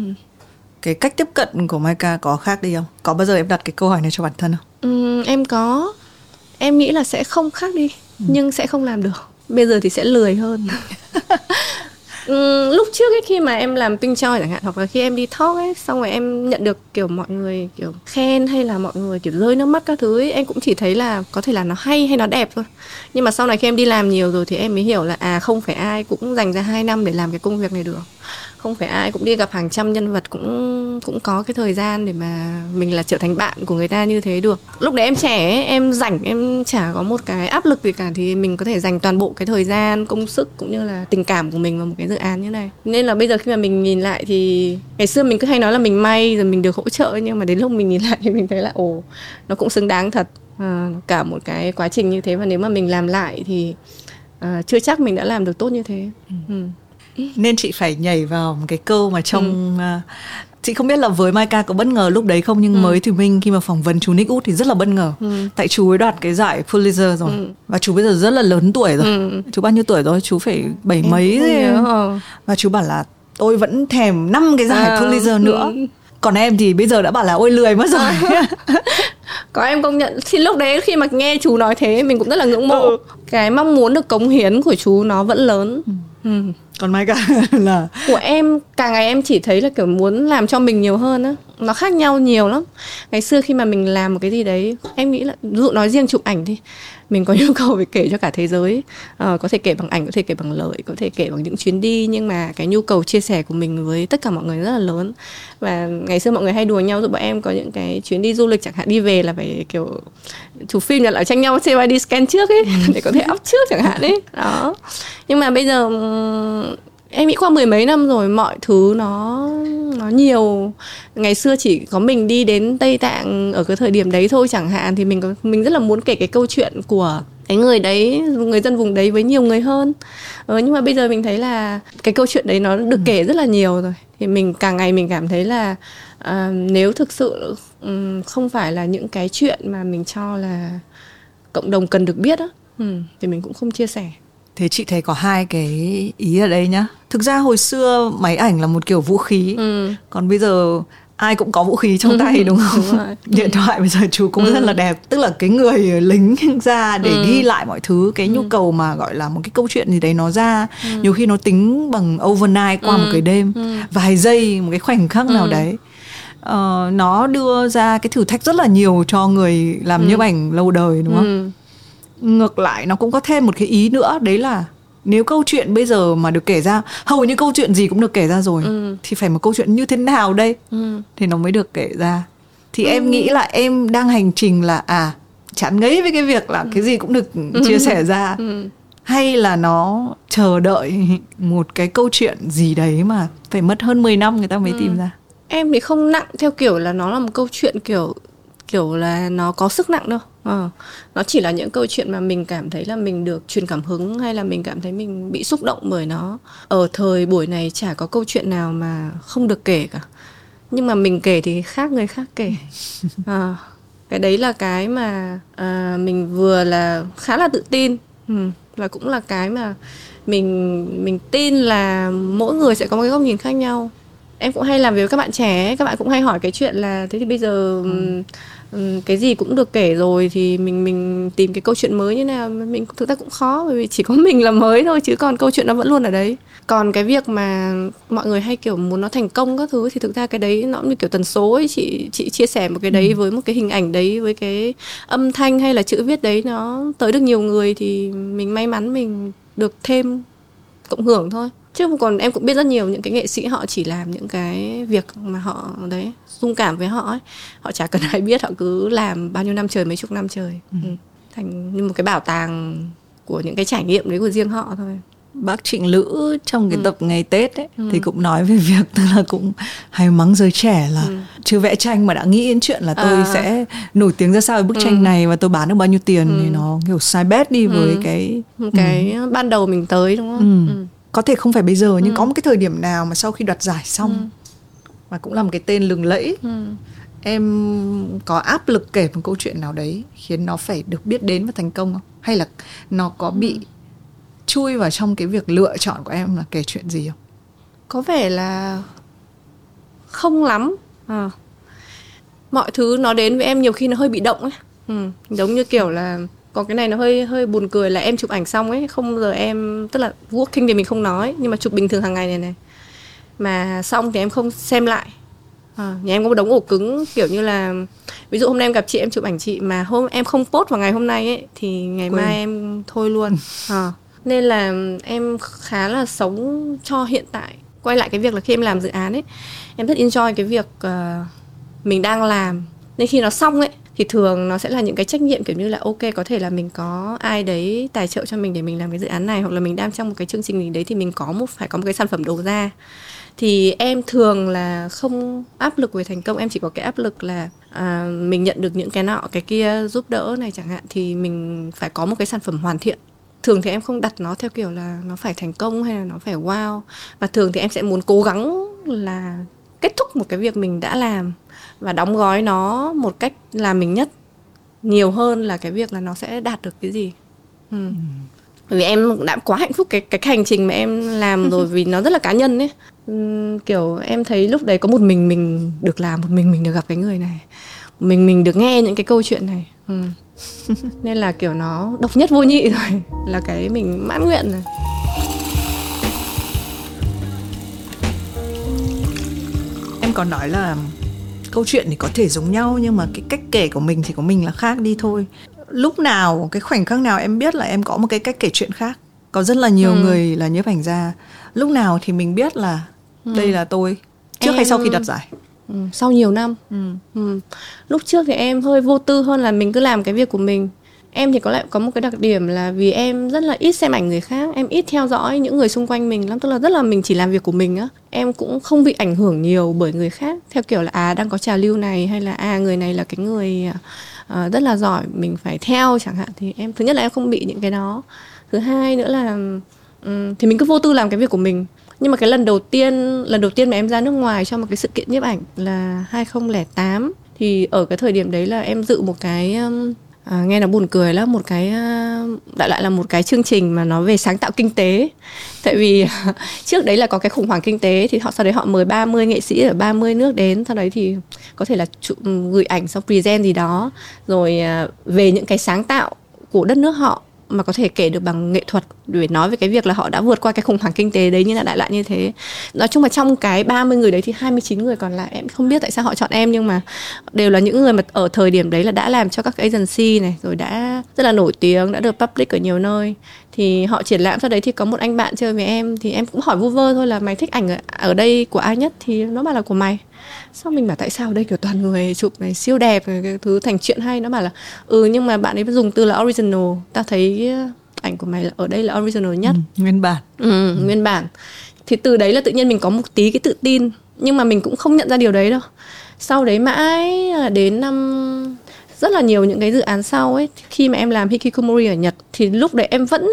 cái cách tiếp cận của Maika có khác đi không có bao giờ em đặt cái câu hỏi này cho bản thân không ừ, em có em nghĩ là sẽ không khác đi ừ. nhưng sẽ không làm được bây giờ thì sẽ lười hơn [LAUGHS] [LAUGHS] Ừ, lúc trước ấy, khi mà em làm pin choi chẳng hạn, hoặc là khi em đi talk ấy, xong rồi em nhận được, kiểu, mọi người, kiểu, khen hay là mọi người, kiểu, rơi nước mắt các thứ ấy, em cũng chỉ thấy là có thể là nó hay hay nó đẹp thôi. Nhưng mà sau này khi em đi làm nhiều rồi thì em mới hiểu là à không phải ai cũng dành ra 2 năm để làm cái công việc này được không phải ai cũng đi gặp hàng trăm nhân vật cũng cũng có cái thời gian để mà mình là trở thành bạn của người ta như thế được. Lúc đấy em trẻ ấy, em rảnh em chả có một cái áp lực gì cả thì mình có thể dành toàn bộ cái thời gian công sức cũng như là tình cảm của mình vào một cái dự án như này. Nên là bây giờ khi mà mình nhìn lại thì ngày xưa mình cứ hay nói là mình may rồi mình được hỗ trợ nhưng mà đến lúc mình nhìn lại thì mình thấy là ồ nó cũng xứng đáng thật. À, cả một cái quá trình như thế và nếu mà mình làm lại thì à, chưa chắc mình đã làm được tốt như thế. Ừ. Ừ nên chị phải nhảy vào một cái câu mà trong ừ. uh, chị không biết là với Mai Ca có bất ngờ lúc đấy không nhưng ừ. mới thì Minh khi mà phỏng vấn chú Nick Út thì rất là bất ngờ ừ. tại chú ấy đoạt cái giải Pulitzer rồi ừ. và chú bây giờ rất là lớn tuổi rồi ừ. chú bao nhiêu tuổi rồi chú phải bảy em mấy rồi và chú bảo là tôi vẫn thèm năm cái giải à. Pulitzer nữa ừ. còn em thì bây giờ đã bảo là ôi lười mất rồi có em công nhận thì lúc đấy khi mà nghe chú nói thế mình cũng rất là ngưỡng mộ ừ. cái mong muốn được cống hiến của chú nó vẫn lớn ừ. Ừ còn mai cả [LAUGHS] là của em càng ngày em chỉ thấy là kiểu muốn làm cho mình nhiều hơn á. Nó khác nhau nhiều lắm. Ngày xưa khi mà mình làm một cái gì đấy em nghĩ là ví dụ nói riêng chụp ảnh thì mình có [LAUGHS] nhu cầu phải kể cho cả thế giới. À, có thể kể bằng ảnh có thể kể bằng lời có thể kể bằng những chuyến đi nhưng mà cái nhu cầu chia sẻ của mình với tất cả mọi người rất là lớn. Và ngày xưa mọi người hay đùa nhau giúp bọn em có những cái chuyến đi du lịch chẳng hạn đi về là phải kiểu chụp phim nhận lại tranh nhau xem đi scan trước ấy [LAUGHS] để có thể up trước chẳng hạn ấy. Đó. Nhưng mà bây giờ em nghĩ qua mười mấy năm rồi mọi thứ nó nó nhiều. Ngày xưa chỉ có mình đi đến tây tạng ở cái thời điểm đấy thôi chẳng hạn thì mình có mình rất là muốn kể cái câu chuyện của cái người đấy người dân vùng đấy với nhiều người hơn. Ờ, nhưng mà bây giờ mình thấy là cái câu chuyện đấy nó được kể rất là nhiều rồi. Thì mình càng ngày mình cảm thấy là uh, nếu thực sự um, không phải là những cái chuyện mà mình cho là cộng đồng cần được biết á um, thì mình cũng không chia sẻ thế chị thấy có hai cái ý ở đây nhá thực ra hồi xưa máy ảnh là một kiểu vũ khí ừ. còn bây giờ ai cũng có vũ khí trong [LAUGHS] tay đúng không đúng rồi. [LAUGHS] điện thoại bây giờ chú cũng ừ. rất là đẹp tức là cái người lính [LAUGHS] ra để ừ. ghi lại mọi thứ cái nhu ừ. cầu mà gọi là một cái câu chuyện gì đấy nó ra ừ. nhiều khi nó tính bằng overnight qua ừ. một cái đêm vài giây một cái khoảnh khắc nào đấy uh, nó đưa ra cái thử thách rất là nhiều cho người làm nhiếp ảnh lâu đời đúng không ừ ngược lại nó cũng có thêm một cái ý nữa đấy là nếu câu chuyện bây giờ mà được kể ra hầu như câu chuyện gì cũng được kể ra rồi ừ. thì phải một câu chuyện như thế nào đây ừ. thì nó mới được kể ra thì ừ. em nghĩ là em đang hành trình là à chán ngấy với cái việc là ừ. cái gì cũng được chia sẻ ra [LAUGHS] ừ. hay là nó chờ đợi một cái câu chuyện gì đấy mà phải mất hơn 10 năm người ta mới ừ. tìm ra em thì không nặng theo kiểu là nó là một câu chuyện kiểu kiểu là nó có sức nặng đâu. Ờ. nó chỉ là những câu chuyện mà mình cảm thấy là mình được truyền cảm hứng hay là mình cảm thấy mình bị xúc động bởi nó. Ở thời buổi này chả có câu chuyện nào mà không được kể cả. Nhưng mà mình kể thì khác người khác kể. À, [LAUGHS] cái đấy là cái mà à, mình vừa là khá là tự tin. Ừ, và cũng là cái mà mình mình tin là mỗi người sẽ có một cái góc nhìn khác nhau em cũng hay làm việc với các bạn trẻ các bạn cũng hay hỏi cái chuyện là thế thì bây giờ ừ. cái gì cũng được kể rồi thì mình mình tìm cái câu chuyện mới như nào mình thực ra cũng khó bởi vì chỉ có [LAUGHS] mình là mới thôi chứ còn câu chuyện nó vẫn luôn ở đấy còn cái việc mà mọi người hay kiểu muốn nó thành công các thứ thì thực ra cái đấy nó cũng như kiểu tần số ấy chị chị chia sẻ một cái đấy ừ. với một cái hình ảnh đấy với cái âm thanh hay là chữ viết đấy nó tới được nhiều người thì mình may mắn mình được thêm cộng hưởng thôi chứ còn em cũng biết rất nhiều những cái nghệ sĩ họ chỉ làm những cái việc mà họ đấy dung cảm với họ ấy họ chả cần [LAUGHS] ai biết họ cứ làm bao nhiêu năm trời mấy chục năm trời ừ. ừ. thành như một cái bảo tàng của những cái trải nghiệm đấy của riêng họ thôi bác Trịnh Lữ trong cái ừ. tập ngày Tết ấy ừ. thì cũng nói về [LAUGHS] việc tức là cũng hay mắng giới trẻ là ừ. chưa vẽ tranh mà đã nghĩ đến chuyện là tôi à. sẽ nổi tiếng ra sao với bức ừ. tranh này và tôi bán được bao nhiêu tiền ừ. thì nó kiểu sai bét đi ừ. với cái cái ừ. ban đầu mình tới đúng không? Ừ. Ừ có thể không phải bây giờ nhưng ừ. có một cái thời điểm nào mà sau khi đoạt giải xong ừ. và cũng là một cái tên lừng lẫy ừ. em có áp lực kể một câu chuyện nào đấy khiến nó phải được biết đến và thành công không hay là nó có bị ừ. chui vào trong cái việc lựa chọn của em là kể chuyện gì không có vẻ là không lắm à. mọi thứ nó đến với em nhiều khi nó hơi bị động ấy ừ. giống như kiểu là còn cái này nó hơi hơi buồn cười là em chụp ảnh xong ấy không giờ em tức là working thì mình không nói nhưng mà chụp bình thường hàng ngày này này. Mà xong thì em không xem lại. À, nhà em có một đống ổ cứng kiểu như là ví dụ hôm nay em gặp chị em chụp ảnh chị mà hôm em không post vào ngày hôm nay ấy thì ngày Quên. mai em thôi luôn. À, nên là em khá là sống cho hiện tại. Quay lại cái việc là khi em làm dự án ấy em rất enjoy cái việc uh, mình đang làm. Nên khi nó xong ấy thì thường nó sẽ là những cái trách nhiệm kiểu như là ok có thể là mình có ai đấy tài trợ cho mình để mình làm cái dự án này hoặc là mình đang trong một cái chương trình gì đấy thì mình có một phải có một cái sản phẩm đầu ra. Thì em thường là không áp lực về thành công em chỉ có cái áp lực là à, mình nhận được những cái nọ cái kia giúp đỡ này chẳng hạn thì mình phải có một cái sản phẩm hoàn thiện. Thường thì em không đặt nó theo kiểu là nó phải thành công hay là nó phải wow. Và thường thì em sẽ muốn cố gắng là kết thúc một cái việc mình đã làm và đóng gói nó một cách làm mình nhất nhiều hơn là cái việc là nó sẽ đạt được cái gì ừ. ừ. bởi vì em đã quá hạnh phúc cái cái hành trình mà em làm [LAUGHS] rồi vì nó rất là cá nhân ấy ừ, kiểu em thấy lúc đấy có một mình mình được làm một mình mình được gặp cái người này mình mình được nghe những cái câu chuyện này ừ. [LAUGHS] nên là kiểu nó độc nhất vô nhị rồi [LAUGHS] là cái mình mãn nguyện rồi em còn nói là câu chuyện thì có thể giống nhau nhưng mà cái cách kể của mình thì của mình là khác đi thôi lúc nào cái khoảnh khắc nào em biết là em có một cái cách kể chuyện khác có rất là nhiều ừ. người là nhiếp ảnh gia lúc nào thì mình biết là ừ. đây là tôi trước em... hay sau khi đặt giải ừ. sau nhiều năm ừ. Ừ. lúc trước thì em hơi vô tư hơn là mình cứ làm cái việc của mình em thì có lại có một cái đặc điểm là vì em rất là ít xem ảnh người khác em ít theo dõi những người xung quanh mình lắm tức là rất là mình chỉ làm việc của mình á. Em cũng không bị ảnh hưởng nhiều bởi người khác theo kiểu là à đang có trào lưu này hay là à người này là cái người à, rất là giỏi mình phải theo chẳng hạn thì em thứ nhất là em không bị những cái đó. Thứ hai nữa là um, thì mình cứ vô tư làm cái việc của mình. Nhưng mà cái lần đầu tiên lần đầu tiên mà em ra nước ngoài cho một cái sự kiện nhiếp ảnh là 2008 thì ở cái thời điểm đấy là em dự một cái um, À, nghe nó buồn cười lắm một cái ờ, đại lại là một cái chương trình mà nó về sáng tạo kinh tế. Tại vì ờ, [LAUGHS] trước đấy là có cái khủng hoảng kinh tế thì họ sau đấy họ mời 30 nghệ sĩ ở 30 nước đến sau đấy thì có thể là chụ, ừ, gửi ảnh xong present gì đó. Rồi ờ, về những cái sáng tạo của đất nước họ mà có thể kể được bằng nghệ thuật để nói về cái việc là họ đã vượt qua cái khủng hoảng kinh tế đấy như là đại loại như thế. Nói chung là trong cái 30 người đấy thì 29 người còn lại em không biết tại sao họ chọn em nhưng mà đều là những người mà ở thời điểm đấy là đã làm cho các agency này rồi đã rất là nổi tiếng đã được public ở nhiều nơi. Thì họ triển lãm sau đấy thì có một anh bạn chơi với em thì em cũng hỏi vu vơ thôi là mày thích ảnh ở, ở đây của ai nhất? Thì nó bảo là của mày sao mình bảo tại sao ở đây kiểu toàn người chụp này siêu đẹp cái thứ thành chuyện hay? Nó bảo là ừ nhưng mà bạn ấy dùng từ là original. Ta thấy ảnh của mày là ở đây là original nhất. Ừ, nguyên bản. Ừ, ừ. nguyên bản. Thì từ đấy là tự nhiên mình có một tí cái tự tin nhưng mà mình cũng không nhận ra điều đấy đâu. Sau đấy mãi đến năm rất là nhiều những cái dự án sau ấy khi mà em làm hikikomori ở Nhật thì lúc đấy em vẫn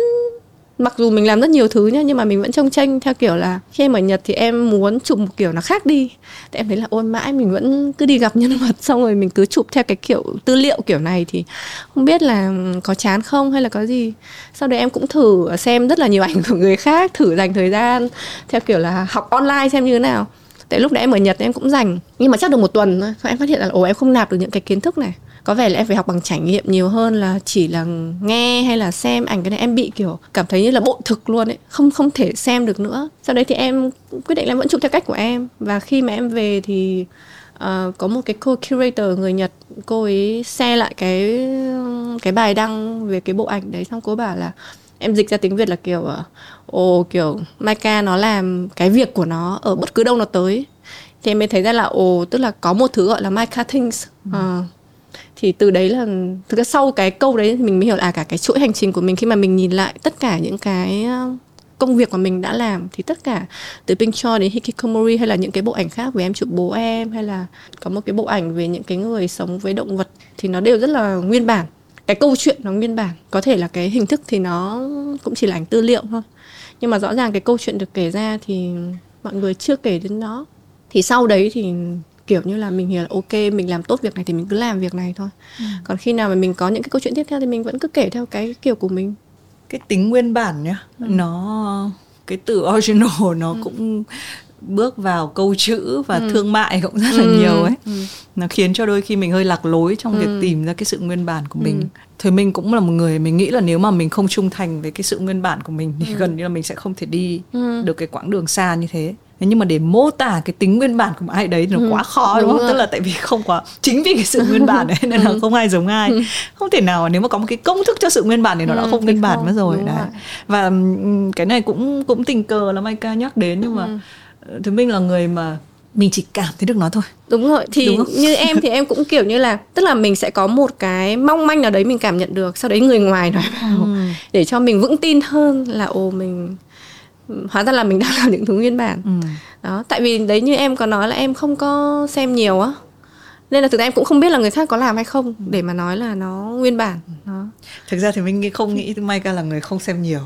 mặc dù mình làm rất nhiều thứ nhá, nhưng mà mình vẫn trông tranh theo kiểu là khi em ở Nhật thì em muốn chụp một kiểu nó khác đi. Thì em thấy là, ôi, mãi mình vẫn cứ đi gặp nhân vật, [LAUGHS] xong rồi mình cứ chụp theo cái kiểu tư liệu kiểu này thì không biết là có chán không hay là có gì. Sau đấy em cũng thử xem rất là nhiều [LAUGHS] ảnh của người khác, thử dành thời gian theo kiểu là học online xem như thế nào. Tại lúc đấy em ở Nhật em cũng dành nhưng mà chắc được một tuần thôi em phát hiện là, ồ, em không nạp được những cái kiến thức này có vẻ là em phải học bằng trải nghiệm nhiều hơn là chỉ là nghe hay là xem ảnh. Cái này em bị kiểu cảm thấy như là bộ thực luôn ấy. Không không thể xem được nữa. Sau đấy thì em quyết định là em vẫn chụp theo cách của em. Và khi mà em về thì uh, có một cái cô curator người Nhật cô ấy share lại cái cái bài đăng về cái bộ ảnh đấy. Xong cô bảo là em dịch ra tiếng Việt là kiểu ờ, ồ kiểu Maika nó làm cái việc của nó ở bất cứ đâu nó tới. Thì em mới thấy ra là ồ tức là có một thứ gọi là Maika Things. Uh, thì từ đấy là thực ra sau cái câu đấy mình mới hiểu là à, cả cái chuỗi hành trình của mình khi mà mình nhìn lại tất cả những cái ờ, công việc mà mình đã làm thì tất cả từ Pink Cho đến Hikikomori hay là những cái bộ ảnh khác về em chụp bố em hay là có một cái bộ ảnh về những cái người sống với động vật thì nó đều rất là nguyên bản. Cái câu chuyện nó nguyên bản. Có thể là cái hình thức thì nó cũng chỉ là ảnh tư liệu thôi. Nhưng mà rõ ràng cái câu chuyện được kể ra thì mọi người chưa kể đến nó. Thì sau đấy thì kiểu như là mình hiểu là ok mình làm tốt việc này thì mình cứ làm việc này thôi ừ. còn khi nào mà mình có những cái câu chuyện tiếp theo thì mình vẫn cứ kể theo cái kiểu của mình cái tính nguyên bản nhá ừ. nó cái từ original [LAUGHS] nó ừ. cũng bước vào câu chữ và ừ. thương mại cũng rất là ừ. nhiều ấy ừ. nó khiến cho đôi khi mình hơi lạc lối trong ừ. việc tìm ra cái sự nguyên bản của mình ừ. thì mình cũng là một người mình nghĩ là nếu mà mình không trung thành với cái sự nguyên bản của mình thì ừ. gần như là mình sẽ không thể đi ừ. được cái quãng đường xa như thế nhưng mà để mô tả cái tính nguyên bản của ai đấy thì nó ừ, quá khó đúng, đúng không? Tức là tại vì không quá chính vì cái sự nguyên bản đấy nên là ừ. không ai giống ai. Ừ. Không thể nào nếu mà có một cái công thức cho sự nguyên bản thì nó đã ừ, không nguyên bản mất rồi đấy. Rồi. Và cái này cũng cũng tình cờ là Maika nhắc đến nhưng mà ừ. thứ minh là người mà mình chỉ cảm thấy được nó thôi đúng rồi thì đúng như em thì em cũng kiểu như là tức là mình sẽ có một cái mong manh nào đấy mình cảm nhận được sau đấy người ngoài nói vào ừ. để cho mình vững tin hơn là ồ mình hóa ra là mình [LAUGHS] đang làm những thứ nguyên bản. Ừ. đó tại vì đấy như em có nói là em không có xem nhiều á. Nên là thực ra em cũng không biết là người khác có làm hay không để mà nói là nó nguyên bản đó. Thực ra thì mình không nghĩ Maika là người không xem nhiều.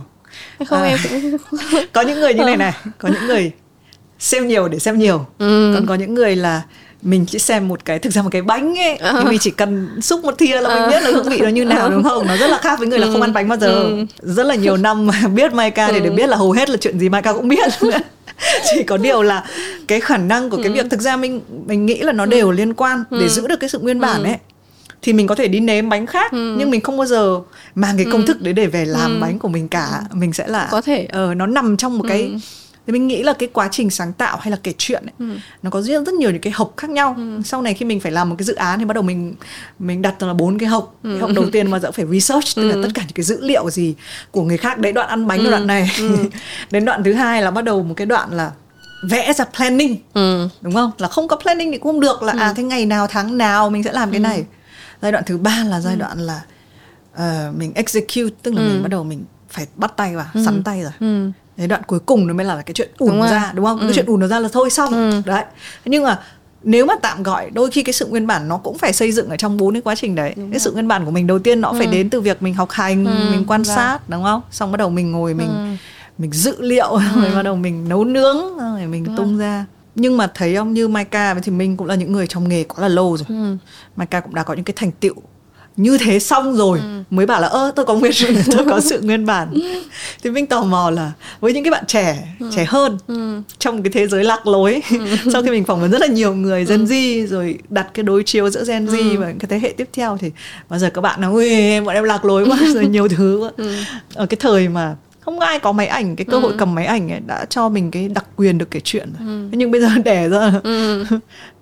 Không à, em cũng [LAUGHS] có những người như này này có những người xem nhiều để xem nhiều ừ. còn có những người là mình chỉ xem một cái thực ra một cái bánh ấy uh. nhưng mình chỉ cần xúc một thìa là mình uh. biết là hương vị nó như [LAUGHS] nào đúng không nó rất là khác với người là không ăn bánh bao giờ ừ. rất là nhiều năm [LAUGHS] biết Maika thì để biết là hầu hết là chuyện gì Maika cũng biết [LAUGHS] chỉ có điều là cái khả năng của cái việc thực ra mình mình nghĩ là nó đều liên quan để giữ được cái sự nguyên bản ấy thì mình có thể đi nếm bánh khác ừ. nhưng mình không bao giờ mang cái công ừ. thức đấy để về làm ừ. bánh của mình cả mình sẽ là có thể ờ nó nằm trong một ừ. cái thì mình nghĩ là cái quá trình sáng tạo hay là kể chuyện ấy, ừ. nó có rất rất nhiều những cái hộc khác nhau ừ. sau này khi mình phải làm một cái dự án thì bắt đầu mình mình đặt là bốn cái hộc ừ. cái hộc đầu tiên mà dẫu phải research tức là ừ. tất cả những cái dữ liệu gì của người khác đấy đoạn ăn bánh ừ. đoạn này ừ. [LAUGHS] đến đoạn thứ hai là bắt đầu một cái đoạn là vẽ ra planning ừ. đúng không là không có planning thì cũng không được là ừ. à cái ngày nào tháng nào mình sẽ làm cái ừ. này giai đoạn thứ ba là giai ừ. đoạn là uh, mình execute tức là mình bắt đầu mình phải bắt tay vào sắn tay rồi đến đoạn cuối cùng nó mới là cái chuyện ủn đúng ra đúng không ừ. cái chuyện ủn nó ra là thôi xong ừ. đấy nhưng mà nếu mà tạm gọi đôi khi cái sự nguyên bản nó cũng phải xây dựng ở trong bốn cái quá trình đấy đúng cái rồi. sự nguyên bản của mình đầu tiên nó ừ. phải đến từ việc mình học hành ừ. mình quan dạ. sát đúng không xong bắt đầu mình ngồi mình ừ. mình dự liệu ừ. [LAUGHS] rồi bắt đầu mình nấu nướng rồi mình đúng tung rồi. ra nhưng mà thấy không như Maika thì mình cũng là những người trong nghề quá là lâu rồi ừ. Maika cũng đã có những cái thành tựu như thế xong rồi ừ. mới bảo là ơ tôi có nguyên [LAUGHS] [LAUGHS] tôi có sự nguyên bản [LAUGHS] thì mình tò mò là với những cái bạn trẻ ừ. trẻ hơn ừ. trong cái thế giới lạc lối ừ. sau khi mình phỏng vấn rất là nhiều người Gen ừ. Z rồi đặt cái đối chiếu giữa Gen Z ừ. và cái thế hệ tiếp theo thì bao giờ các bạn nói ui bọn em lạc lối quá rồi nhiều thứ quá. Ừ. ở cái thời mà không ai có máy ảnh cái cơ hội ừ. cầm máy ảnh ấy đã cho mình cái đặc quyền được kể chuyện ừ. nhưng bây giờ đẻ ra ừ.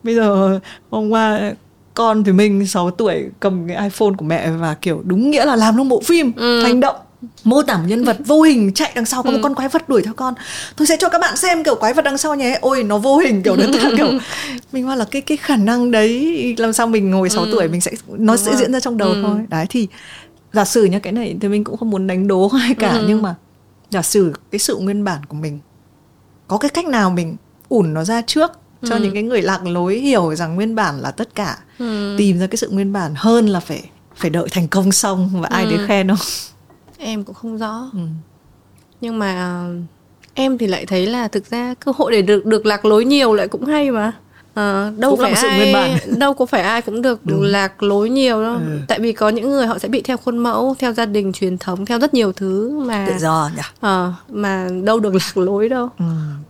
bây giờ hôm qua con thì mình 6 tuổi cầm cái iPhone của mẹ và kiểu đúng nghĩa là làm trong bộ phim ừ. hành động mô tả một nhân vật [LAUGHS] vô hình chạy đằng sau có ừ. một con quái vật đuổi theo con tôi sẽ cho các bạn xem kiểu quái vật đằng sau nhé ôi nó vô hình kiểu đấy kiểu [LAUGHS] mình hoa là cái cái khả năng đấy làm sao mình ngồi 6 ừ. tuổi mình sẽ nó Đúng sẽ rồi. diễn ra trong đầu ừ. thôi đấy thì giả sử nhá cái này thì mình cũng không muốn đánh đố [LAUGHS] ai cả ừ. nhưng mà giả sử cái sự nguyên bản của mình có cái cách nào mình ủn nó ra trước cho ừ. những cái người lạc lối hiểu rằng nguyên bản là tất cả ừ. tìm ra cái sự nguyên bản hơn là phải phải đợi thành công xong và ai ừ. đấy khen không em cũng không rõ ừ. nhưng mà em thì lại thấy là thực ra cơ hội để được được lạc lối nhiều lại cũng hay mà À, đâu cũng phải ai nguyên bản. [LAUGHS] đâu có phải ai cũng được Đúng. lạc lối nhiều đâu ừ. tại vì có những người họ sẽ bị theo khuôn mẫu theo gia đình truyền thống theo rất nhiều thứ mà tự do nhỉ à, mà đâu được lạc lối đâu ừ.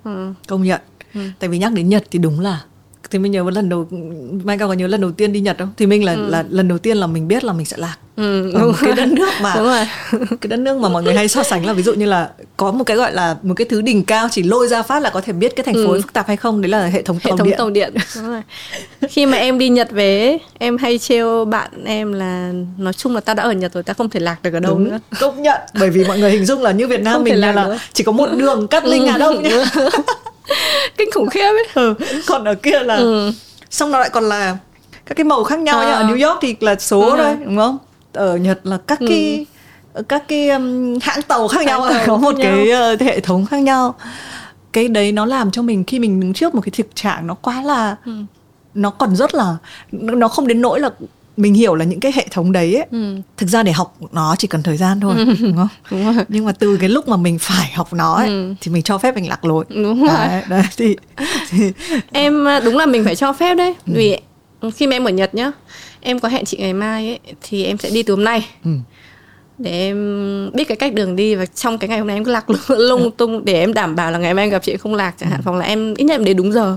Ừ. công nhận ừ. tại vì nhắc đến nhật thì đúng là thì mình nhớ lần đầu mai cao có nhớ lần đầu tiên đi nhật không thì mình là ừ. là lần đầu tiên là mình biết là mình sẽ lạc ừ, đúng cái đất nước mà đúng rồi. [LAUGHS] cái đất nước mà mọi người hay so sánh là ví dụ như là có một cái gọi là một cái thứ đỉnh cao chỉ lôi ra phát là có thể biết cái thành phố ừ. phức tạp hay không đấy là hệ thống hệ thống điện. tàu điện [LAUGHS] đúng rồi. khi mà em đi nhật về em hay trêu bạn em là nói chung là ta đã ở nhật rồi ta không thể lạc được ở đâu đúng. nữa công nhận bởi vì mọi người hình dung là như việt nam không mình là, là chỉ có một đường cắt linh hà đông nhá [LAUGHS] [LAUGHS] kinh khủng khiếp ấy ừ. còn ở kia là ừ. xong nó lại còn là các cái màu khác nhau à. nhá ở New York thì là số ừ. thôi đúng không ở Nhật là các ừ. cái các cái um, hãng tàu khác hãng nhau tàu [LAUGHS] có một cái uh, hệ thống khác nhau cái đấy nó làm cho mình khi mình đứng trước một cái thực trạng nó quá là ừ. nó còn rất là nó không đến nỗi là mình hiểu là những cái hệ thống đấy ấy, ừ. thực ra để học nó chỉ cần thời gian thôi ừ. đúng không [LAUGHS] đúng rồi. nhưng mà từ cái lúc mà mình phải học nó ấy, ừ. thì mình cho phép mình lạc lối đúng rồi đấy, đấy thì, thì [LAUGHS] em à, đúng là mình phải cho phép đấy ừ. vì khi mà em ở nhật nhá em có hẹn chị ngày mai ấy thì em sẽ đi từ hôm nay ừ để em biết cái cách đường đi và trong cái ngày hôm nay em cứ lạc [LAUGHS] lung tung để em đảm bảo là ngày mai em gặp chị không lạc chẳng hạn ừ. hoặc là em ít nhất em đến đúng giờ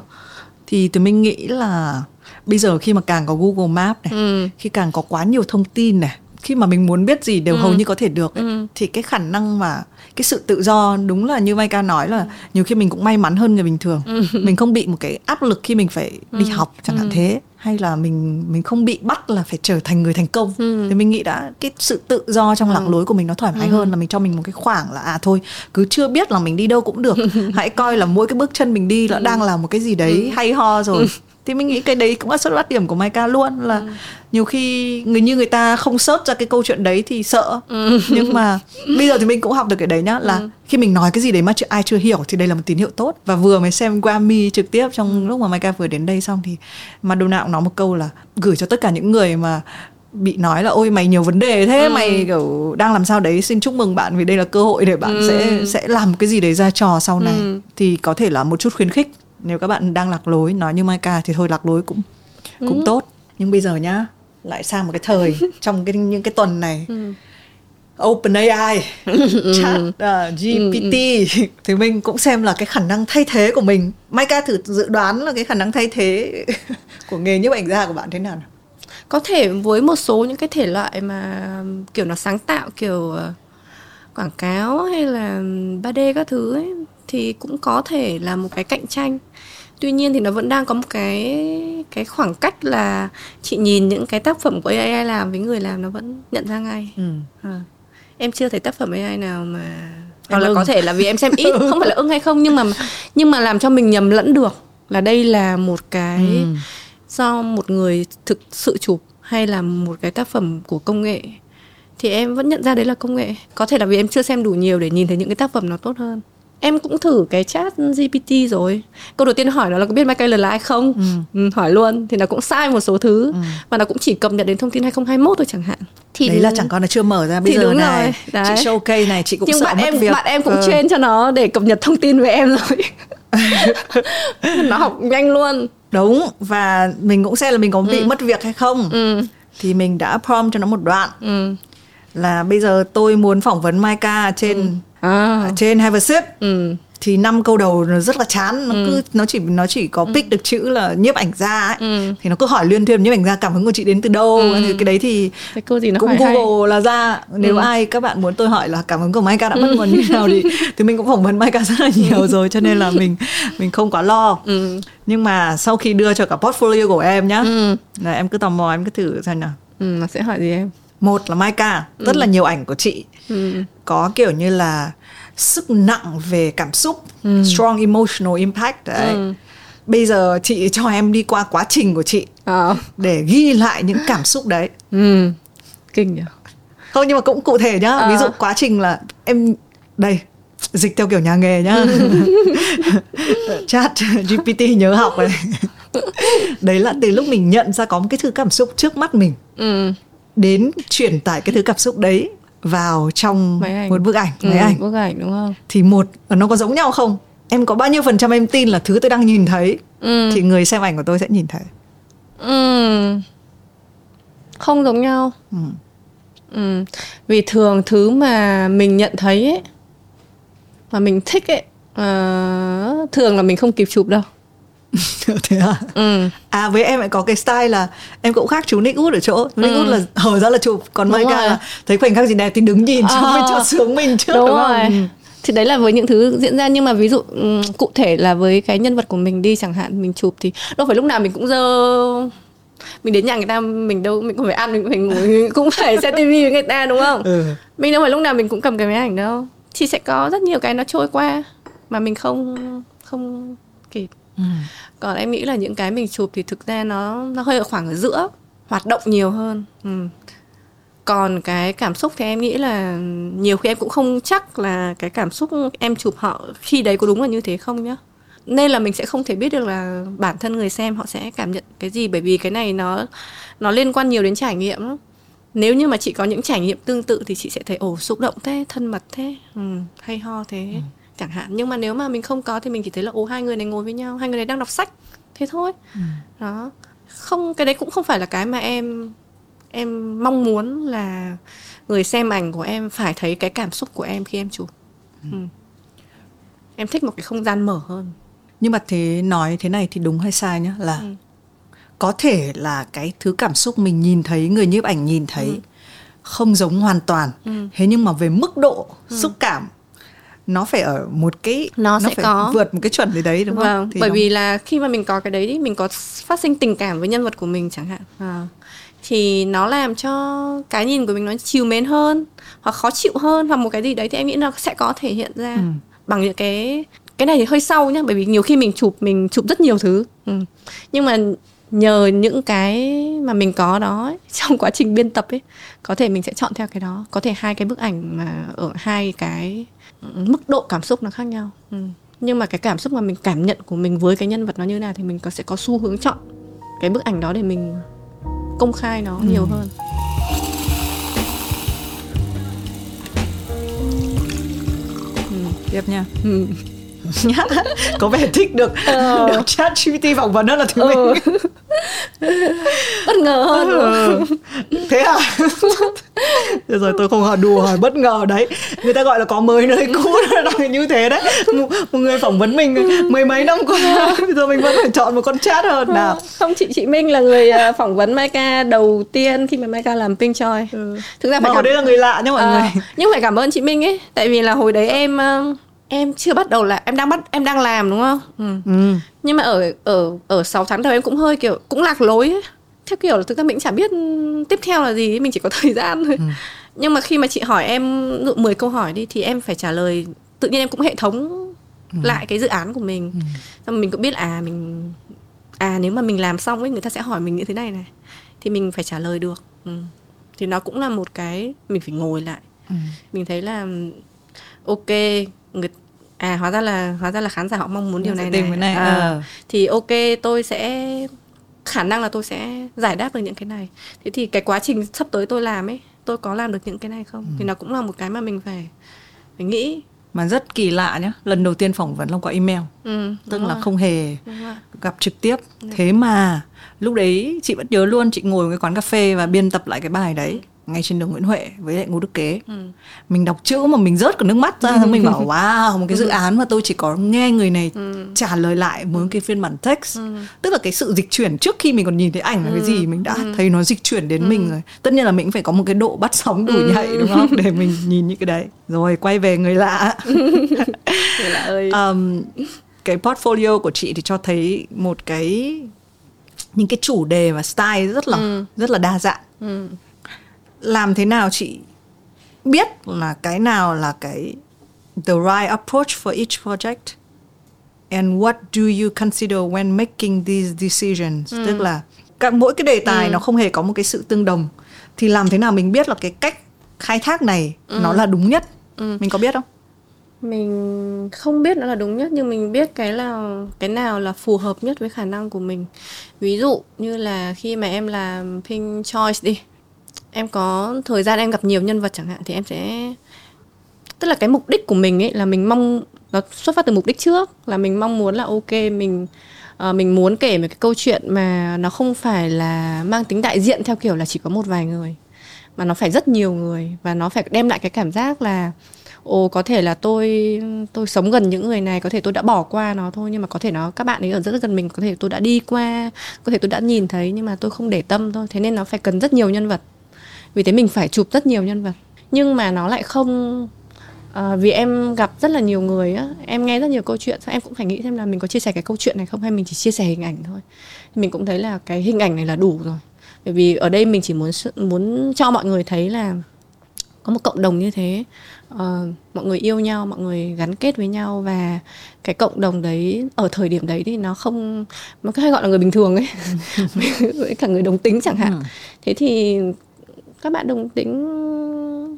thì tụi mình nghĩ là bây giờ khi mà càng có Google Maps này, ừ. khi càng có quá nhiều thông tin này, khi mà mình muốn biết gì đều ừ. hầu như có thể được ấy, ừ. thì cái khả năng mà cái sự tự do đúng là như Maika nói là nhiều khi mình cũng may mắn hơn người bình thường. Ừ. [LAUGHS] Mình không bị một cái áp lực khi mình phải đi ừ. học chẳng hạn ừ. thế hay là mình mình không bị bắt là phải trở thành người thành công ừ. thì mình nghĩ đã cái sự tự do trong ừ. lạc lối của mình nó thoải mái ừ. hơn là mình cho mình một cái khoảng là à thôi cứ chưa biết là mình đi đâu cũng được [LAUGHS] hãy coi là mỗi cái bước chân mình đi nó ừ. đang là một cái gì đấy ừ. hay ho rồi ừ thì mình nghĩ cái đấy cũng là xuất phát điểm của Maika luôn là ừ. nhiều khi người như người ta không search ra cái câu chuyện đấy thì sợ ừ. nhưng mà bây giờ thì mình cũng học được cái đấy nhá là ừ. khi mình nói cái gì đấy mà ai chưa hiểu thì đây là một tín hiệu tốt và vừa mới xem Grammy trực tiếp trong lúc mà Maika vừa đến đây xong thì Madonna cũng nói một câu là gửi cho tất cả những người mà bị nói là ôi mày nhiều vấn đề thế ừ. mày kiểu đang làm sao đấy xin chúc mừng bạn vì đây là cơ hội để bạn ừ. sẽ sẽ làm cái gì đấy ra trò sau này ừ. thì có thể là một chút khuyến khích nếu các bạn đang lạc lối nói như Maika thì thôi lạc lối cũng cũng ừ. tốt nhưng bây giờ nhá lại sang một cái thời [LAUGHS] trong cái những cái tuần này ừ. OpenAI, [LAUGHS] chat uh, GPT ừ. thì mình cũng xem là cái khả năng thay thế của mình. Maika thử dự đoán là cái khả năng thay thế [LAUGHS] của nghề nhiếp ảnh gia của bạn thế nào? Có thể với một số những cái thể loại mà kiểu nó sáng tạo kiểu ờ, quảng cáo hay là 3D các thứ ấy thì cũng có thể là một cái cạnh tranh tuy nhiên thì nó vẫn đang có một cái cái khoảng cách là chị nhìn những cái tác phẩm của AI làm với người làm nó vẫn nhận ra ngay ừ. à. em chưa thấy tác phẩm AI nào mà hoặc là ưng. có thể là vì em xem ít [LAUGHS] không phải là ưng hay không nhưng mà nhưng mà làm cho mình nhầm lẫn được là đây là một cái ừ. do một người thực sự chụp hay là một cái tác phẩm của công nghệ thì em vẫn nhận ra đấy là công nghệ có thể là vì em chưa xem đủ nhiều để nhìn thấy những cái tác phẩm nó tốt hơn em cũng thử cái chat GPT rồi câu đầu tiên hỏi nó là có biết Michael là ai không ừ. Ừ, hỏi luôn thì nó cũng sai một số thứ ừ. và nó cũng chỉ cập nhật đến thông tin 2021 thôi chẳng hạn thì đấy là chẳng còn là chưa mở ra bây thì giờ đúng này rồi. Đấy. chị showcase này chị cũng Nhưng sợ bạn mất em việc bạn em cũng ừ. trên cho nó để cập nhật thông tin về em rồi [LAUGHS] nó học nhanh luôn đúng và mình cũng xem là mình có bị ừ. mất việc hay không ừ. thì mình đã prompt cho nó một đoạn ừ. là bây giờ tôi muốn phỏng vấn Maika trên ừ à. trên Have a Sip ừ. thì năm câu đầu nó rất là chán nó ừ. cứ nó chỉ nó chỉ có ừ. pick được chữ là nhiếp ảnh gia ấy ừ. thì nó cứ hỏi liên thuyên nhiếp ảnh gia cảm hứng của chị đến từ đâu ừ. thì cái đấy thì cái câu gì nó cũng Google hay. là ra nếu ừ. ai các bạn muốn tôi hỏi là cảm hứng của Maika đã bắt nguồn như nào thì thì mình cũng phỏng vấn Maika rất là nhiều rồi cho nên là mình mình không quá lo ừ. nhưng mà sau khi đưa cho cả portfolio của em nhá ừ. là em cứ tò mò em cứ thử xem nào ừ, nó sẽ hỏi gì em một là Maika ừ. rất là nhiều ảnh của chị ừ. có kiểu như là sức nặng về cảm xúc ừ. strong emotional impact đấy ừ. bây giờ chị cho em đi qua quá trình của chị à. để ghi lại những cảm xúc đấy ừ. kinh nhỉ không nhưng mà cũng cụ thể nhá à. ví dụ quá trình là em đây dịch theo kiểu nhà nghề nhá [LAUGHS] chat gpt nhớ học này [LAUGHS] đấy là từ lúc mình nhận ra có một cái thứ cảm xúc trước mắt mình ừ. Đến chuyển tải cái thứ cảm xúc đấy vào trong một bức ảnh ừ, máy ảnh bức ảnh đúng không thì một nó có giống nhau không em có bao nhiêu phần trăm em tin là thứ tôi đang nhìn thấy ừ. thì người xem ảnh của tôi sẽ nhìn thấy ừ. không giống nhau ừ. Ừ. vì thường thứ mà mình nhận thấy ấy mà mình thích ấy uh, thường là mình không kịp chụp đâu [LAUGHS] thế à? Ừ. À với em lại có cái style là em cũng khác chú Nick Wood ở chỗ Nick ừ. Wood là hở ra là chụp còn Mai ca là thấy khoảnh khắc gì đẹp thì đứng nhìn chứ mới cho sướng mình trước đúng, đúng rồi. không? Ừ. Thì đấy là với những thứ diễn ra nhưng mà ví dụ um, cụ thể là với cái nhân vật của mình đi chẳng hạn mình chụp thì đâu phải lúc nào mình cũng dơ mình đến nhà người ta mình đâu mình cũng phải ăn mình cũng phải ngủ [LAUGHS] mình cũng phải xem tivi với người ta đúng không ừ. mình đâu phải lúc nào mình cũng cầm cái máy ảnh đâu thì sẽ có rất nhiều cái nó trôi qua mà mình không không kịp ừ. còn em nghĩ là những cái mình chụp thì thực ra nó nó hơi ở khoảng ở giữa hoạt động nhiều hơn ừ. còn cái cảm xúc thì em nghĩ là nhiều khi em cũng không chắc là cái cảm xúc em chụp họ khi đấy có đúng là như thế không nhá nên là mình sẽ không thể biết được là bản thân người xem họ sẽ cảm nhận cái gì bởi vì cái này nó nó liên quan nhiều đến trải nghiệm lắm nếu như mà chị có những trải nghiệm tương tự thì chị sẽ thấy ồ xúc động thế thân mật thế ừ, hay ho thế ừ chẳng hạn nhưng mà nếu mà mình không có thì mình chỉ thấy là ồ hai người này ngồi với nhau hai người này đang đọc sách thế thôi ừ. đó không cái đấy cũng không phải là cái mà em em mong muốn là người xem ảnh của em phải thấy cái cảm xúc của em khi em chụp ừ. Ừ. em thích một cái không gian mở hơn nhưng mà thế nói thế này thì đúng hay sai nhá là ừ có thể là cái thứ cảm xúc mình nhìn thấy người nhiếp ảnh nhìn thấy ừ. không giống hoàn toàn ừ. thế nhưng mà về mức độ ừ. xúc cảm nó phải ở một cái nó, nó sẽ phải có vượt một cái chuẩn gì đấy đúng vâng, không? Thì bởi nó... vì là khi mà mình có cái đấy mình có phát sinh tình cảm với nhân vật của mình chẳng hạn à, thì nó làm cho cái nhìn của mình nó chiều mến hơn hoặc khó chịu hơn hoặc một cái gì đấy thì em nghĩ nó sẽ có thể hiện ra ừ. bằng những cái cái này thì hơi sau nhá bởi vì nhiều khi mình chụp mình chụp rất nhiều thứ ừ. nhưng mà nhờ những cái mà mình có đó ấy, [LAUGHS] trong quá trình biên tập ấy có thể mình sẽ chọn theo cái đó có thể hai cái bức ảnh mà ở hai cái mức độ cảm xúc nó khác nhau ừ. nhưng mà cái cảm xúc mà mình cảm nhận của mình với cái nhân vật nó như nào thì mình có sẽ có xu hướng chọn cái bức ảnh đó để mình công khai nó ừ. nhiều hơn ừ, tiếp nha ừ. [LAUGHS] có vẻ thích được, ờ. được chat GPT phỏng vấn đó là thứ ừ. mình [LAUGHS] bất ngờ hơn ừ. thế à [LAUGHS] Được rồi tôi không hỏi đùa hỏi bất ngờ đấy người ta gọi là có mới nơi cũ là như thế đấy một, một người phỏng vấn mình mười mấy năm qua bây giờ mình vẫn phải chọn một con chat hơn nào không chị chị Minh là người à, phỏng vấn Maika đầu tiên khi mà Maika làm Pink Choi ừ. thực ra phải mà cảm... đấy là người lạ nhá mọi à, người nhưng phải cảm ơn chị Minh ấy tại vì là hồi đấy em em chưa bắt đầu là em đang bắt em đang làm đúng không ừ. Ừ. nhưng mà ở ở ở 6 tháng đầu em cũng hơi kiểu cũng lạc lối ấy. theo kiểu là thực ra mình chả biết tiếp theo là gì mình chỉ có [LAUGHS] thời gian thôi ừ. nhưng mà khi mà chị hỏi em dụ 10 câu hỏi đi thì em phải trả lời tự nhiên em cũng hệ thống ừ. lại cái dự án của mình ừ. xong mình cũng biết à mình à nếu mà mình làm xong ấy người ta sẽ hỏi mình như thế này này thì mình phải trả lời được ừ. thì nó cũng là một cái mình phải ngồi lại ừ. mình thấy là ok người à hóa ra là hóa ra là khán giả họ mong muốn điều này này, này. À, à. thì ok tôi sẽ khả năng là tôi sẽ giải đáp được những cái này thế thì cái quá trình sắp tới tôi làm ấy tôi có làm được những cái này không ừ. thì nó cũng là một cái mà mình phải phải nghĩ mà rất kỳ lạ nhá lần đầu tiên phỏng vấn long qua email ừ, tức là rồi. không hề gặp trực tiếp ừ. thế mà lúc đấy chị vẫn nhớ luôn chị ngồi cái quán cà phê và biên tập lại cái bài đấy ừ ngay trên đường Nguyễn Huệ với lại Ngô Đức Kế ừ. mình đọc chữ mà mình rớt cả nước mắt ra ừ. mình bảo wow một cái dự ừ. án mà tôi chỉ có nghe người này ừ. trả lời lại một cái phiên bản text ừ. tức là cái sự dịch chuyển trước khi mình còn nhìn thấy ảnh là ừ. cái gì mình đã ừ. thấy nó dịch chuyển đến ừ. mình rồi tất nhiên là mình phải có một cái độ bắt sóng đủ ừ. nhạy đúng không để mình nhìn những cái đấy rồi quay về người lạ [LAUGHS] người lạ ơi um, cái portfolio của chị thì cho thấy một cái những cái chủ đề và style rất là ừ. rất là đa dạng ừ làm thế nào chị biết là cái nào là cái the right approach for each project and what do you consider when making these decisions ừ. tức là các mỗi cái đề tài ừ. nó không hề có một cái sự tương đồng thì làm thế nào mình biết là cái cách khai thác này ừ. nó là đúng nhất ừ. mình có biết không mình không biết nó là đúng nhất nhưng mình biết cái là cái nào là phù hợp nhất với khả năng của mình ví dụ như là khi mà em làm pink choice đi em có thời gian em gặp nhiều nhân vật chẳng hạn thì em sẽ tức là cái mục đích của mình ấy là mình mong nó xuất phát từ mục đích trước là mình mong muốn là ok mình uh, mình muốn kể một cái câu chuyện mà nó không phải là mang tính đại diện theo kiểu là chỉ có một vài người mà nó phải rất nhiều người và nó phải đem lại cái cảm giác là ồ có thể là tôi tôi sống gần những người này có thể tôi đã bỏ qua nó thôi nhưng mà có thể nó các bạn ấy ở rất gần mình có thể tôi đã đi qua có thể tôi đã nhìn thấy nhưng mà tôi không để tâm thôi. Thế nên nó phải cần rất nhiều nhân vật vì thế mình phải chụp rất nhiều nhân vật. Nhưng mà nó lại không à, vì em gặp rất là nhiều người á em nghe rất nhiều câu chuyện em cũng phải nghĩ xem là mình có chia sẻ cái câu chuyện này không hay mình chỉ chia sẻ hình ảnh thôi. Mình cũng thấy là cái hình ảnh này là đủ rồi. Bởi vì ở đây mình chỉ muốn muốn cho mọi người thấy là có một cộng đồng như thế. Uh, mọi người yêu nhau mọi người gắn kết với nhau và cái cộng đồng đấy ở thời điểm đấy thì nó không nó hay gọi là người bình thường ấy. [LAUGHS] [LAUGHS] Với cả người đồng tính chẳng hạn. Ừ. thế thì các bạn đồng tính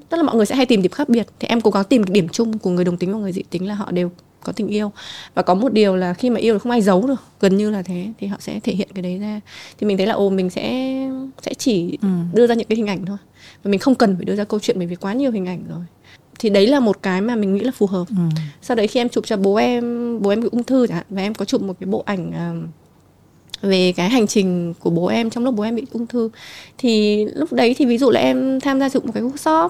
tức là mọi người sẽ hay tìm điểm khác biệt. Thì em cố gắng tìm điểm chung của người đồng tính và người dị tính là họ đều có tình yêu. Và có một điều là khi mà yêu thì không ai giấu được. Gần như là thế. Thì họ sẽ thể hiện cái đấy ra. Thì mình thấy là ồ mình sẽ sẽ chỉ ừ. đưa ra những cái hình ảnh thôi. Và mình không cần phải đưa ra câu chuyện bởi vì quá nhiều hình ảnh rồi. Thì đấy là một cái mà mình nghĩ là phù hợp. Ừ. sau đấy khi em chụp cho bố em bố em bị ung thư chẳng hạn và em có chụp một cái bộ ảnh uh, về cái hành trình của bố em trong lúc bố em bị ung thư. Thì lúc đấy thì ví dụ là em tham gia chụp một cái workshop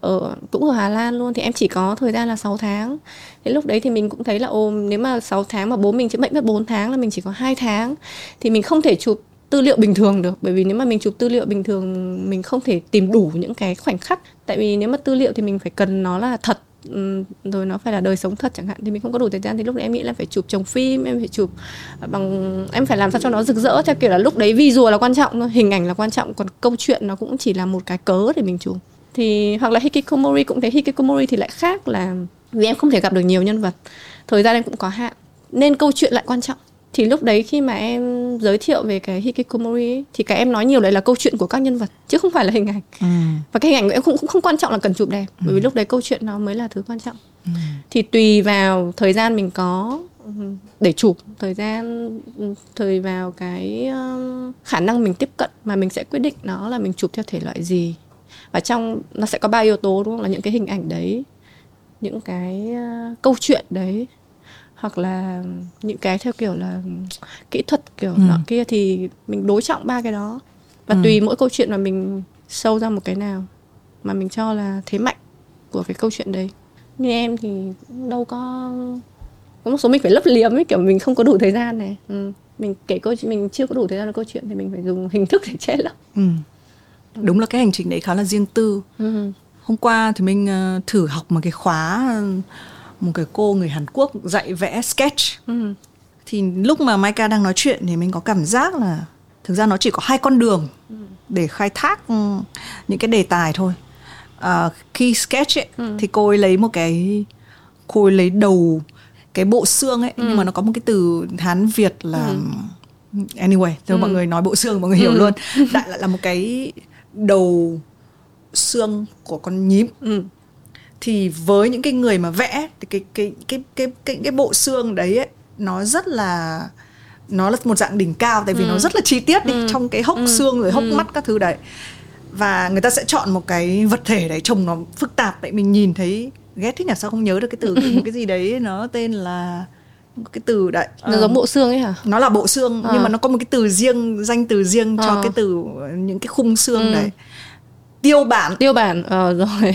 ở cũng ở Hà Lan luôn, thì em chỉ có thời gian là 6 tháng. Thế lúc đấy thì mình cũng thấy là, ồ, nếu mà 6 tháng mà bố mình chữa bệnh mất 4 tháng là mình chỉ có 2 tháng. Thì mình không thể chụp tư liệu bình thường được, bởi vì nếu mà mình chụp tư liệu bình thường, mình không thể tìm đủ những cái khoảnh khắc. Tại vì nếu mà tư liệu thì mình phải cần nó là thật rồi nó phải là đời sống thật chẳng hạn. Thì mình không có đủ thời gian thì lúc đấy em nghĩ là phải chụp chồng phim, em phải chụp à, bằng, em phải làm sao cho nó rực rỡ theo kiểu là lúc đấy visual là quan trọng thôi, hình ảnh là quan trọng, còn câu chuyện nó cũng chỉ là một cái cớ để mình chụp. Thì, hoặc là hikikomori cũng thế, hikikomori thì lại khác là vì em không thể gặp được nhiều nhân vật, thời gian em cũng có hạn. Nên câu chuyện lại quan trọng thì lúc đấy khi mà em giới thiệu về cái hikikomori ấy, thì cái em nói nhiều đấy là câu chuyện của các nhân vật chứ không phải là hình ảnh ừ. và cái hình ảnh của em cũng, cũng không quan trọng là cần chụp đẹp ừ. bởi vì lúc đấy câu chuyện nó mới là thứ quan trọng ừ. thì tùy vào thời gian mình có ừ, để chụp thời gian ừ, thời vào cái khả năng mình tiếp cận mà mình sẽ quyết định nó là mình chụp theo thể loại gì và trong nó sẽ có ba yếu tố đúng không là những cái hình ảnh đấy những cái uh, câu chuyện đấy hoặc là những cái theo kiểu là kỹ thuật kiểu ừ. nọ kia thì mình đối trọng ba cái đó và ừ. tùy mỗi câu chuyện mà mình sâu ra một cái nào mà mình cho là thế mạnh của cái câu chuyện đấy như em thì đâu có có một số mình phải lấp liếm ấy kiểu mình không có đủ thời gian này ừ. mình kể câu chuyện mình chưa có đủ thời gian câu chuyện thì mình phải dùng hình thức để che lấp ừ. đúng là cái hành trình đấy khá là riêng tư ừ. hôm qua thì mình uh, thử học một cái khóa một cái cô người Hàn Quốc dạy vẽ sketch ừ. thì lúc mà Maika đang nói chuyện thì mình có cảm giác là thực ra nó chỉ có hai con đường ừ. để khai thác ừ, những cái đề tài thôi à, khi sketch ấy, ừ. thì cô ấy lấy một cái cô ấy lấy đầu cái bộ xương ấy ừ. nhưng mà nó có một cái từ hán việt là ừ. anyway thì ừ. mọi người nói bộ xương mọi người hiểu ừ. luôn [LAUGHS] đại lại là một cái đầu xương của con nhím ừ thì với những cái người mà vẽ thì cái cái cái cái cái cái bộ xương đấy ấy, nó rất là nó là một dạng đỉnh cao tại vì ừ. nó rất là chi tiết đi ừ. trong cái hốc ừ. xương rồi hốc ừ. mắt các thứ đấy và người ta sẽ chọn một cái vật thể đấy trông nó phức tạp tại mình nhìn thấy ghét thích là sao không nhớ được cái từ một [LAUGHS] cái gì đấy nó tên là cái từ đấy nó uh, giống bộ xương ấy hả nó là bộ xương à. nhưng mà nó có một cái từ riêng danh từ riêng à. cho cái từ những cái khung xương ừ. đấy tiêu bản tiêu bản ờ rồi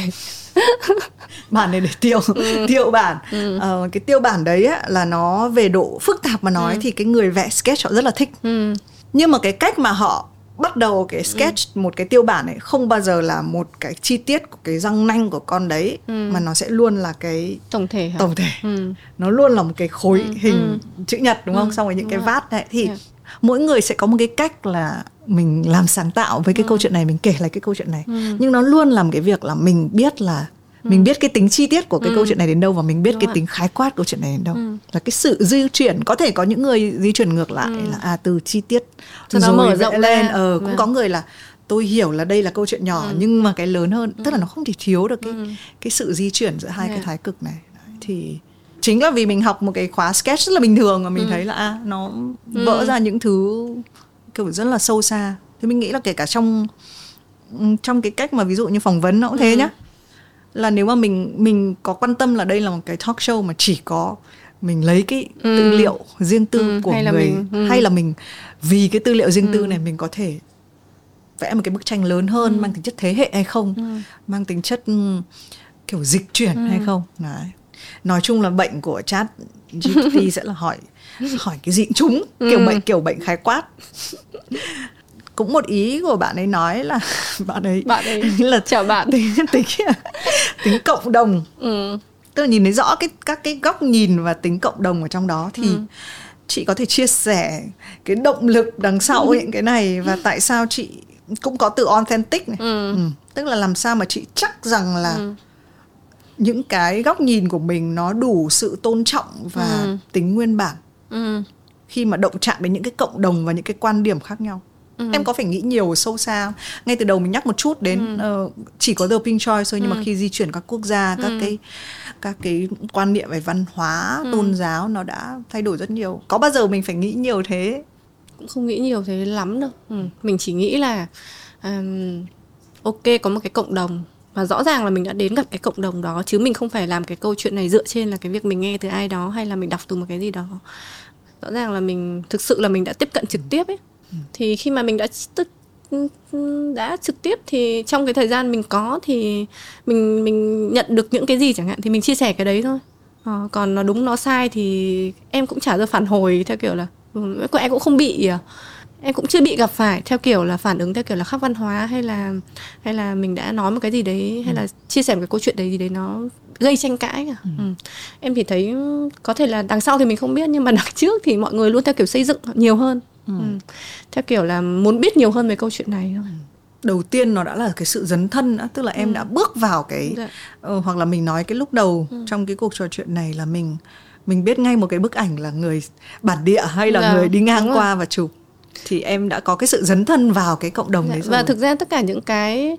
bản này để tiêu ừ. tiêu bản ừ. ờ, cái tiêu bản đấy á, là nó về độ phức tạp mà nói ừ. thì cái người vẽ sketch họ rất là thích ừ. nhưng mà cái cách mà họ bắt đầu cái sketch ừ. một cái tiêu bản này không bao giờ là một cái chi tiết của cái răng nanh của con đấy ừ. mà nó sẽ luôn là cái tổng thể hả? tổng thể ừ. nó luôn là một cái khối ừ. hình ừ. chữ nhật đúng không ừ. xong rồi những cái vát này thì yeah. Mỗi người sẽ có một cái cách là mình làm sáng tạo với cái ừ. câu chuyện này mình kể lại cái câu chuyện này ừ. nhưng nó luôn làm cái việc là mình biết là ừ. mình biết cái tính chi tiết của cái ừ. câu chuyện này đến đâu và mình biết Đúng cái rồi. tính khái quát câu chuyện này đến đâu ừ. là cái sự di chuyển có thể có những người di chuyển ngược lại ừ. là à từ chi tiết Cho nó mở rộng lên ờ cũng ừ. có người là tôi hiểu là đây là câu chuyện nhỏ ừ. nhưng mà cái lớn hơn ừ. tức là nó không thể thiếu được cái ừ. cái sự di chuyển giữa hai yeah. cái thái cực này Đấy, thì chính là vì mình học một cái khóa sketch rất là bình thường mà mình ừ. thấy là à, nó ừ. vỡ ra những thứ kiểu rất là sâu xa thì mình nghĩ là kể cả trong trong cái cách mà ví dụ như phỏng vấn nó cũng thế ừ. nhá là nếu mà mình mình có quan tâm là đây là một cái talk show mà chỉ có mình lấy cái ừ. tư liệu riêng tư ừ, của hay người mình, ừ. hay là mình vì cái tư liệu riêng ừ. tư này mình có thể vẽ một cái bức tranh lớn hơn ừ. mang tính chất thế hệ hay không ừ. mang tính chất kiểu dịch chuyển ừ. hay không đấy nói chung là bệnh của chat GPT [LAUGHS] sẽ là hỏi hỏi cái dị chúng kiểu ừ. bệnh kiểu bệnh khái quát cũng một ý của bạn ấy nói là [LAUGHS] bạn ấy bạn ấy [LAUGHS] là chào bạn tính tính tính cộng đồng ừ. tức là nhìn thấy rõ cái các cái góc nhìn và tính cộng đồng ở trong đó thì ừ. chị có thể chia sẻ cái động lực đằng sau ừ. những cái này và tại sao chị cũng có từ authentic này ừ. Ừ. tức là làm sao mà chị chắc rằng là ừ. Những cái góc nhìn của mình nó đủ sự tôn trọng và ừ. tính nguyên bản ừ. khi mà động chạm đến những cái cộng đồng và những cái quan điểm khác nhau Ừ. em có phải nghĩ nhiều sâu xa ngay từ đầu mình nhắc một chút đến ừ. uh, chỉ có the pink choice thôi nhưng ừ. mà khi di chuyển các quốc gia các ừ. cái các cái quan niệm về văn hóa ừ. tôn giáo nó đã thay đổi rất nhiều có bao giờ mình phải nghĩ nhiều thế cũng không nghĩ nhiều thế lắm đâu ừ. mình chỉ nghĩ là um, ok có một cái cộng đồng và rõ ràng là mình đã đến gặp cái cộng đồng đó chứ mình không phải làm cái câu chuyện này dựa trên là cái việc mình nghe từ ai đó hay là mình đọc từ một cái gì đó. Rõ ràng là mình thực sự là mình đã tiếp cận trực tiếp ấy. Thì khi mà mình đã tức đã trực tiếp thì trong cái thời gian mình có thì mình mình nhận được những cái gì chẳng hạn thì mình chia sẻ cái đấy thôi. À, còn nó đúng nó sai thì em cũng trả ra phản hồi theo kiểu là ừ, em cũng không bị à em cũng chưa bị gặp phải theo kiểu là phản ứng theo kiểu là khác văn hóa hay là hay là mình đã nói một cái gì đấy hay ừ. là chia sẻ một cái câu chuyện đấy gì đấy nó gây tranh cãi cả. Ừ. Ừ. em chỉ thấy có thể là đằng sau thì mình không biết nhưng mà đằng [LAUGHS] trước thì mọi người luôn theo kiểu xây dựng nhiều hơn ừ. Ừ. theo kiểu là muốn biết nhiều hơn về câu chuyện này thôi đầu tiên nó đã là cái sự dấn thân nữa tức là em ừ. đã bước vào cái dạ. uh, hoặc là mình nói cái lúc đầu ừ. trong cái cuộc trò chuyện này là mình mình biết ngay một cái bức ảnh là người bản địa hay là dạ. người đi ngang qua và chụp thì em đã có cái sự dấn thân vào cái cộng đồng dạ. đấy rồi và thực ra tất cả những cái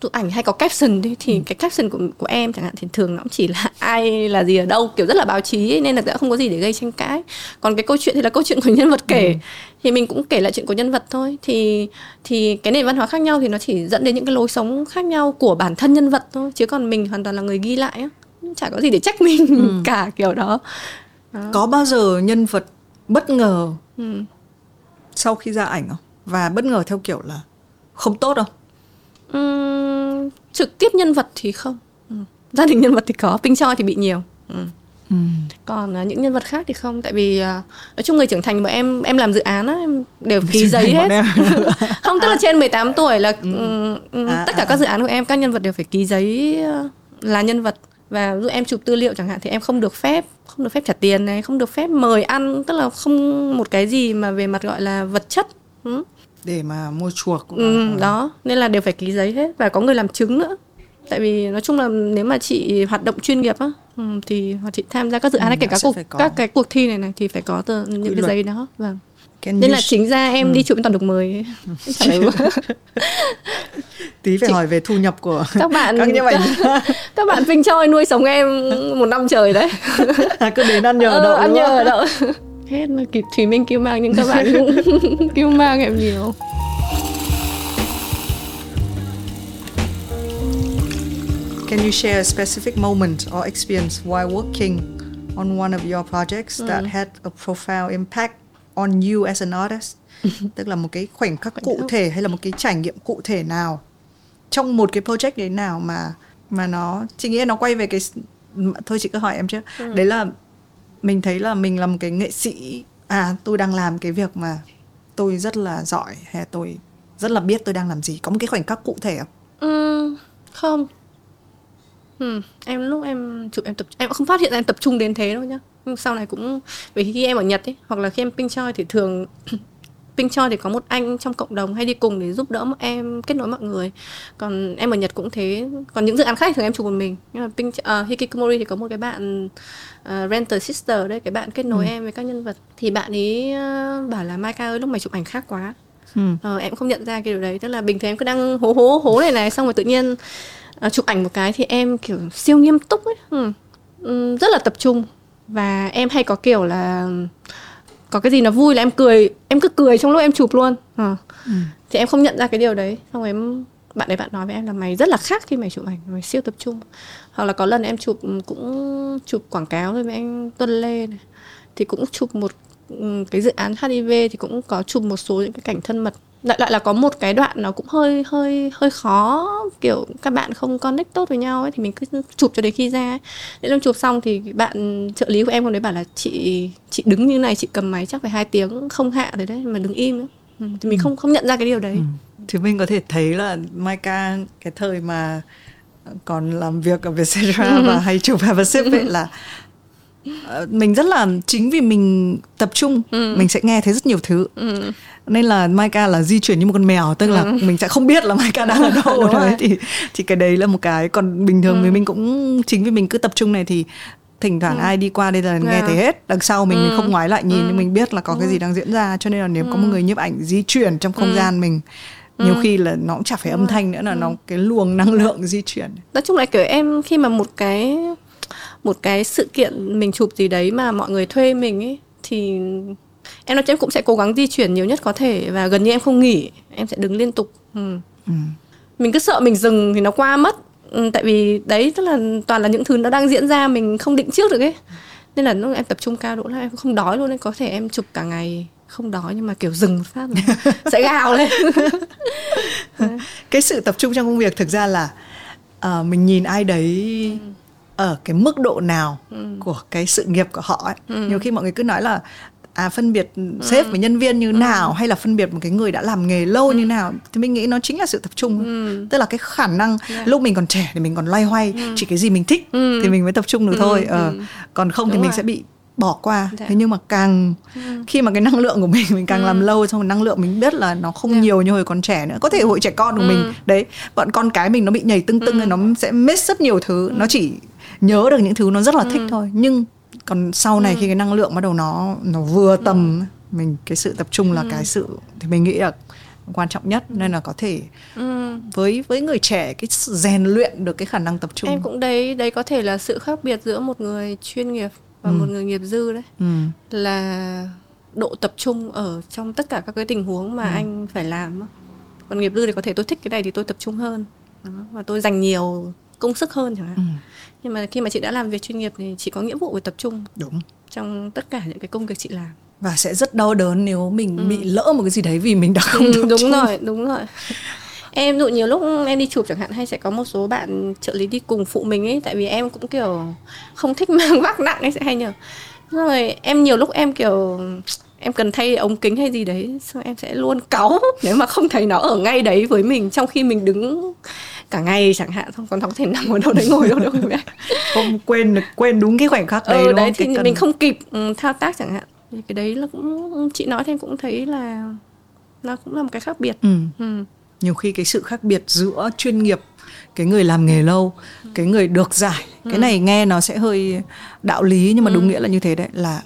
tụ ảnh hay có caption đi thì ừ. cái caption của của em chẳng hạn thì thường nó cũng chỉ là [LAUGHS] ai là gì ở đâu kiểu rất là báo chí ấy, nên là đã không có gì để gây tranh cãi còn cái câu chuyện thì là câu chuyện của nhân vật kể ừ. thì mình cũng kể lại chuyện của nhân vật thôi thì thì cái nền văn hóa khác nhau thì nó chỉ dẫn đến những cái lối sống khác nhau của bản thân nhân vật thôi chứ còn mình hoàn toàn là người ghi lại á chả có gì để trách mình ừ. [LAUGHS] cả kiểu đó. đó có bao giờ nhân vật bất ngờ ừ. Sau khi ra ảnh không và bất ngờ theo kiểu là không tốt không Uhm, trực tiếp nhân vật thì không ừ. gia đình nhân vật thì có pinh choi thì bị nhiều ừ. Ừ. còn uh, những nhân vật khác thì không tại vì uh, nói chung người trưởng thành mà em em làm dự án á em đều ký giấy hết [LAUGHS] không tức là trên 18 tuổi là ừ. um, à, tất cả à, các dự án của em các nhân vật đều phải ký giấy uh, là nhân vật và ví em chụp tư liệu chẳng hạn thì em không được phép không được phép trả tiền này không được phép mời ăn tức là không một cái gì mà về mặt gọi là vật chất. Ừ. Để mà mua chuộc cũng ừ, là... đó nên là đều phải ký giấy hết. Và có người làm chứng nữa. Tại vì nói chung là nếu mà chị hoạt động chuyên nghiệp á ừ, thì chị tham gia các dự án ừ, kể cả cuộc các cái cuộc thi này này thì phải có tờ, những Quy cái luật. giấy đó. Vâng Can nên là chính ra em ừ. đi chụp toàn được mời [LAUGHS] tí phải chị... hỏi về thu nhập của [LAUGHS] các bạn các, các, [LAUGHS] các bạn Vinh Choi nuôi sống em một năm trời đấy. À, cứ đến ăn nhờ ờ, đậu ăn nhờ đậu. Hết mà kịp Thùy Minh kêu mang nhưng các bạn cũng kêu mang em nhiều. Can you share a specific moment or experience while working on one of your projects mm. that had a profound impact on you as an artist? [LAUGHS] Tức là một cái khoảnh khắc cụ thể hay là một cái trải nghiệm cụ thể nào trong một cái project đấy nào mà mà nó chị nghĩ nó quay về cái thôi chị cứ hỏi em chứ. Ừ. Đấy là mình thấy là mình là một cái nghệ sĩ à tôi đang làm cái việc mà tôi rất là giỏi hay tôi rất là biết tôi đang làm gì có một cái khoảnh khắc cụ thể không ừ, không ừ, em lúc em chụp em tập em không phát hiện ra em tập trung đến thế đâu nhá sau này cũng vì khi em ở nhật ấy hoặc là khi em ping choi thì thường [COUGHS] Pink Choi thì có một anh trong cộng đồng hay đi cùng để giúp đỡ em kết nối mọi người. Còn em ở Nhật cũng thế. Còn những dự án khác thì thường em chụp một mình. Nhưng mà Pink uh, Hikikomori thì có một cái bạn uh, Renter Sister đấy cái bạn kết nối ừ. em với các nhân vật. Thì bạn ấy uh, bảo là Maika ơi lúc mày chụp ảnh khác quá. Ừ. ờ, em không nhận ra cái điều đấy. Tức là bình thường em cứ đang hố hố hố này này xong rồi tự nhiên uh, chụp ảnh một cái thì em kiểu siêu nghiêm túc ấy. Ừ. Ừ, rất là tập trung và em hay có kiểu là có cái gì nó vui là em cười em cứ cười trong lúc em chụp luôn. À. ừ. thì em không nhận ra cái điều đấy. Xong rồi em bạn ấy bạn nói với em là mày rất là khác khi mày chụp ảnh mày siêu tập trung. Hoặc là có lần em chụp cũng chụp quảng cáo với anh Tuân Lê này. Thì cũng chụp một ừ, cái dự án HIV thì cũng có chụp một số những cái cảnh thân mật lại lại là có một cái đoạn nó cũng hơi hơi hơi khó kiểu các bạn không connect tốt với nhau ấy thì mình cứ chụp cho đến khi ra đến lúc chụp xong thì bạn trợ lý của em còn đấy bảo là chị chị đứng như này chị cầm máy chắc phải hai tiếng không hạ rồi đấy mà đứng im nữa. Ừ, thì mình ừ. không không nhận ra cái điều đấy ừ. thì mình có thể thấy là Maika cái thời mà còn làm việc ở Vietcetera [LAUGHS] ừ. và hay chụp Have a Sip ấy là mình rất là chính vì mình tập trung ừ. mình sẽ nghe thấy rất nhiều thứ ừ nên là Maika là di chuyển như một con mèo tức là ừ. mình sẽ không biết là Maika đang ở đâu [LAUGHS] đấy thì thì cái đấy là một cái còn bình thường ừ. mình cũng chính vì mình cứ tập trung này thì thỉnh thoảng ừ. ai đi qua đây là nghe thấy hết đằng sau mình, ừ. mình không ngoái lại nhìn ừ. nhưng mình biết là có ừ. cái gì đang diễn ra cho nên là nếu ừ. có một người nhiếp ảnh di chuyển trong không ừ. gian mình nhiều ừ. khi là nó cũng chả phải âm thanh nữa là ừ. nó cái luồng năng lượng di chuyển nói chung là kiểu em khi mà một cái một cái sự kiện mình chụp gì đấy mà mọi người thuê mình ấy thì em nói em cũng sẽ cố gắng di chuyển nhiều nhất có thể và gần như em không nghỉ em sẽ đứng liên tục ừ. Ừ. mình cứ sợ mình dừng thì nó qua mất ừ, tại vì đấy tức là toàn là những thứ nó đang diễn ra mình không định trước được ấy nên là lúc em tập trung cao độ là em không đói luôn nên có thể em chụp cả ngày không đói nhưng mà kiểu dừng một phát rồi [LAUGHS] sẽ gào lên [LAUGHS] cái sự tập trung trong công việc thực ra là uh, mình nhìn ai đấy ừ. Ở cái mức độ nào ừ. của cái sự nghiệp của họ ấy. Ừ. nhiều khi mọi người cứ nói là à phân biệt sếp ừ. với nhân viên như ừ. nào hay là phân biệt một cái người đã làm nghề lâu ừ. như nào thì mình nghĩ nó chính là sự tập trung ừ. tức là cái khả năng yeah. lúc mình còn trẻ thì mình còn loay hoay ừ. chỉ cái gì mình thích ừ. thì mình mới tập trung được ừ. thôi ờ. ừ. còn không Đúng thì mình rồi. sẽ bị bỏ qua dạ. thế nhưng mà càng ừ. khi mà cái năng lượng của mình mình càng ừ. làm lâu xong rồi năng lượng mình biết là nó không. Dạ. nhiều như hồi còn trẻ nữa có thể hội trẻ con của ừ. mình đấy bọn con cái mình nó bị nhảy tưng tưng ừ. nó sẽ miss rất nhiều thứ ừ. nó chỉ nhớ được những thứ nó rất là thích ừ. thôi nhưng còn sau này ừ. khi cái năng lượng bắt đầu nó nó vừa tầm ừ. mình cái sự tập trung là ừ. cái sự thì mình nghĩ là quan trọng nhất nên là có thể ừ. với với người trẻ cái rèn luyện được cái khả năng tập trung em cũng đấy đấy có thể là sự khác biệt giữa một người chuyên nghiệp và ừ. một người nghiệp dư đấy ừ. là độ tập trung ở trong tất cả các cái tình huống mà ừ. anh phải làm còn nghiệp dư thì có thể tôi thích cái này thì tôi tập trung hơn Đó. và tôi dành nhiều công sức hơn chẳng hạn ừ nhưng mà khi mà chị đã làm việc chuyên nghiệp thì chị có nghĩa vụ phải tập trung đúng trong tất cả những cái công việc chị làm và sẽ rất đau đớn nếu mình ừ. bị lỡ một cái gì đấy vì mình đã không ừ, tập đúng trung. rồi đúng rồi em dụ nhiều lúc em đi chụp chẳng hạn hay sẽ có một số bạn trợ lý đi cùng phụ mình ấy tại vì em cũng kiểu không thích mang [LAUGHS] vác nặng ấy sẽ hay nhờ rồi em nhiều lúc em kiểu em cần thay ống kính hay gì đấy xong em sẽ luôn cáu [LAUGHS] nếu mà không thấy nó ở ngay đấy với mình trong khi mình đứng cả ngày chẳng hạn không còn không thể nằm ở đâu đấy ngồi đâu đâu [LAUGHS] không quên quên đúng cái khoảnh khắc đấy ừ, đấy thì cần... mình không kịp ừ, thao tác chẳng hạn thì cái đấy là cũng chị nói thêm cũng thấy là nó cũng là một cái khác biệt ừ. Ừ. nhiều khi cái sự khác biệt giữa chuyên nghiệp cái người làm nghề lâu ừ. cái người được giải ừ. cái này nghe nó sẽ hơi đạo lý nhưng mà ừ. đúng nghĩa là như thế đấy là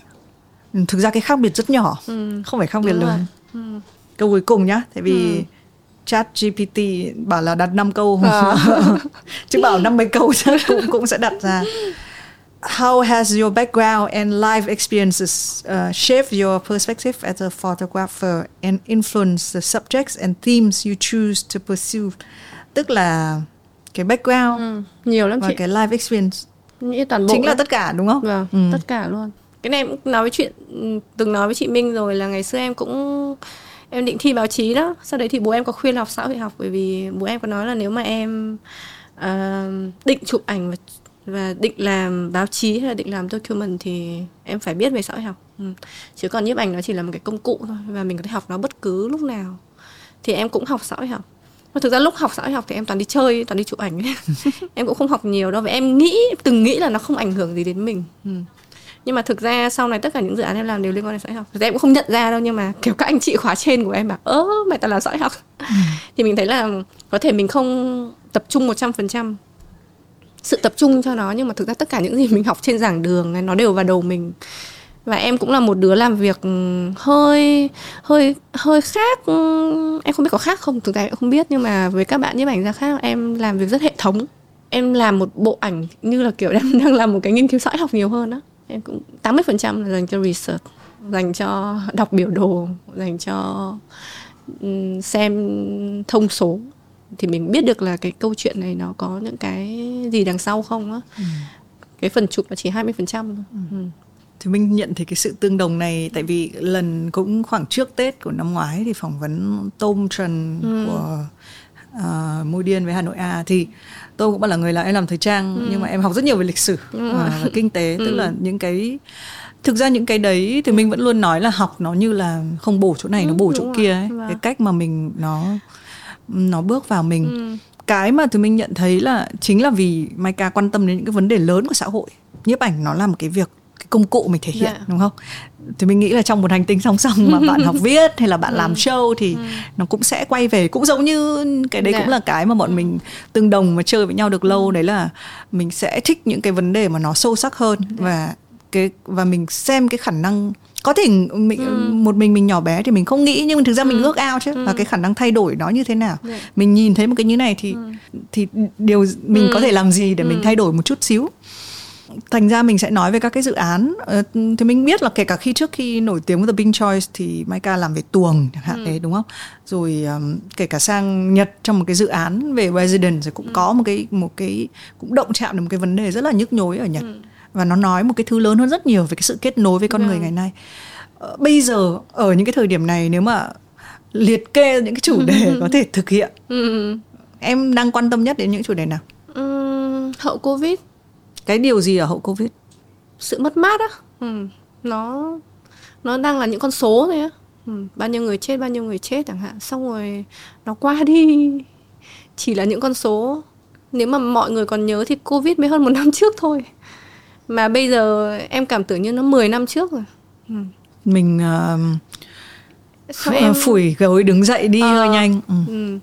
thực ra cái khác biệt rất nhỏ ừ. không phải khác biệt lớn ừ. câu cuối cùng nhá tại vì ừ chat GPT bảo là đặt 5 câu à. [LAUGHS] chứ bảo 50 câu chắc [LAUGHS] cũng cũng sẽ đặt ra How has your background and life experiences uh, shaped your perspective as a photographer and influenced the subjects and themes you choose to pursue? Tức là cái background ừ, nhiều lắm và chị. cái life experience. Nghĩ toàn bộ chính là tất cả đúng không? Vâng, ừ. tất cả luôn. Cái này cũng nói với chuyện từng nói với chị Minh rồi là ngày xưa em cũng em định thi báo chí đó. Sau đấy thì bố em có khuyên học xã hội học bởi vì bố em có nói là nếu mà em uh, định chụp ảnh và và định làm báo chí hay là định làm document thì em phải biết về xã hội học. Ừ. chứ còn nhiếp ảnh nó chỉ là một cái công cụ thôi và mình có thể học nó bất cứ lúc nào. Thì em cũng học xã hội học. Mà thực ra lúc học xã hội học thì em toàn đi chơi toàn đi chụp ảnh. [LAUGHS] Em cũng không học nhiều đâu và em nghĩ từng nghĩ là nó không ảnh hưởng gì đến mình. Ừ nhưng mà thực ra sau này tất cả những dự án em làm đều liên quan đến xã hội học. Thực ra em cũng không nhận ra đâu nhưng mà kiểu các anh chị khóa trên của em bảo ơ mày toàn là xã hội học. Ừ. thì mình thấy là có thể mình không tập trung một trăm phần trăm sự tập trung cho nó nhưng mà thực ra tất cả những gì mình học trên giảng đường nó đều vào đầu mình. Và em cũng là một đứa làm việc hơi hơi hơi khác em không biết có khác không thực ra em không biết nhưng mà với các bạn nhiếp ảnh gia khác em làm việc rất hệ thống. Em làm một bộ ảnh như là kiểu [LAUGHS] em đang làm một cái nghiên cứu xã học nhiều hơn đó em cũng 80% là dành cho research dành cho đọc biểu đồ dành cho xem thông số thì mình biết được là cái câu chuyện này nó có những cái gì đằng sau không á ừ. cái phần chụp là chỉ 20% thôi ừ. Ừ. thì mình nhận thấy cái sự tương đồng này tại vì lần cũng khoảng trước Tết của năm ngoái thì phỏng vấn Tom Trần ừ. của uh, Môi Điên với Hà Nội A thì tôi cũng là người là em làm thời trang ừ. nhưng mà em học rất nhiều về lịch sử ừ. và kinh tế [LAUGHS] ừ. tức là những cái thực ra những cái đấy thì mình vẫn luôn nói là học nó như là không bổ chỗ này ừ, nó bổ chỗ rồi. kia ấy vâng. cái cách mà mình nó nó bước vào mình ừ. cái mà thì mình nhận thấy là chính là vì Maika quan tâm đến những cái vấn đề lớn của xã hội nhiếp ảnh nó là một cái việc cái công cụ mình thể hiện yeah. Dạ. đúng không thì mình nghĩ là trong một hành tinh song song mà bạn học [LAUGHS] viết hay là bạn ừ. làm show thì ừ. nó cũng sẽ quay về cũng giống như cái đấy yeah. cũng dạ. là cái mà bọn ừ. mình tương đồng mà chơi với nhau được lâu ừ. đấy là mình sẽ thích những cái vấn đề mà nó sâu sắc hơn yeah. Dạ. và cái và mình xem cái khả năng có thể mình ừ. một mình mình nhỏ bé thì mình không nghĩ nhưng mà thực ra ừ. mình ước ao chứ ừ. và cái khả năng thay đổi nó như thế nào yeah. Mình nhìn thấy một cái như này thì ừ. thì điều mình ừ. có thể làm gì để ừ. mình thay đổi một chút xíu thành ra mình sẽ nói về các cái dự án ờ, thì mình biết là kể cả khi trước khi nổi tiếng với The Bing Choice thì Maika làm về tuồng chẳng hạn ừ. đấy đúng không rồi um, kể cả sang Nhật trong một cái dự án về resident rồi cũng ừ. có một cái một cái cũng động chạm đến một cái vấn đề rất là nhức nhối ở Nhật ừ và nó nói một cái thứ lớn hơn rất nhiều về cái sự kết nối với con người vâng. ngày nay ờ, bây giờ ở những cái thời điểm này nếu mà liệt kê những cái chủ đề [LAUGHS] có thể thực hiện ừ. em đang quan tâm nhất đến những chủ đề nào ừ, hậu covid cái điều gì ở hậu covid sự mất mát á ừ. nó nó đang là những con số thôi á ừ. bao nhiêu người chết bao nhiêu người chết chẳng hạn xong rồi nó qua đi chỉ là những con số nếu mà mọi người còn nhớ thì covid mới hơn một [LAUGHS] năm trước thôi mà bây giờ em cảm tưởng như nó 10 năm trước rồi ừ. mình uh, em... phủi gối đứng dậy đi ờ, hơi nhanh ừ. Ừ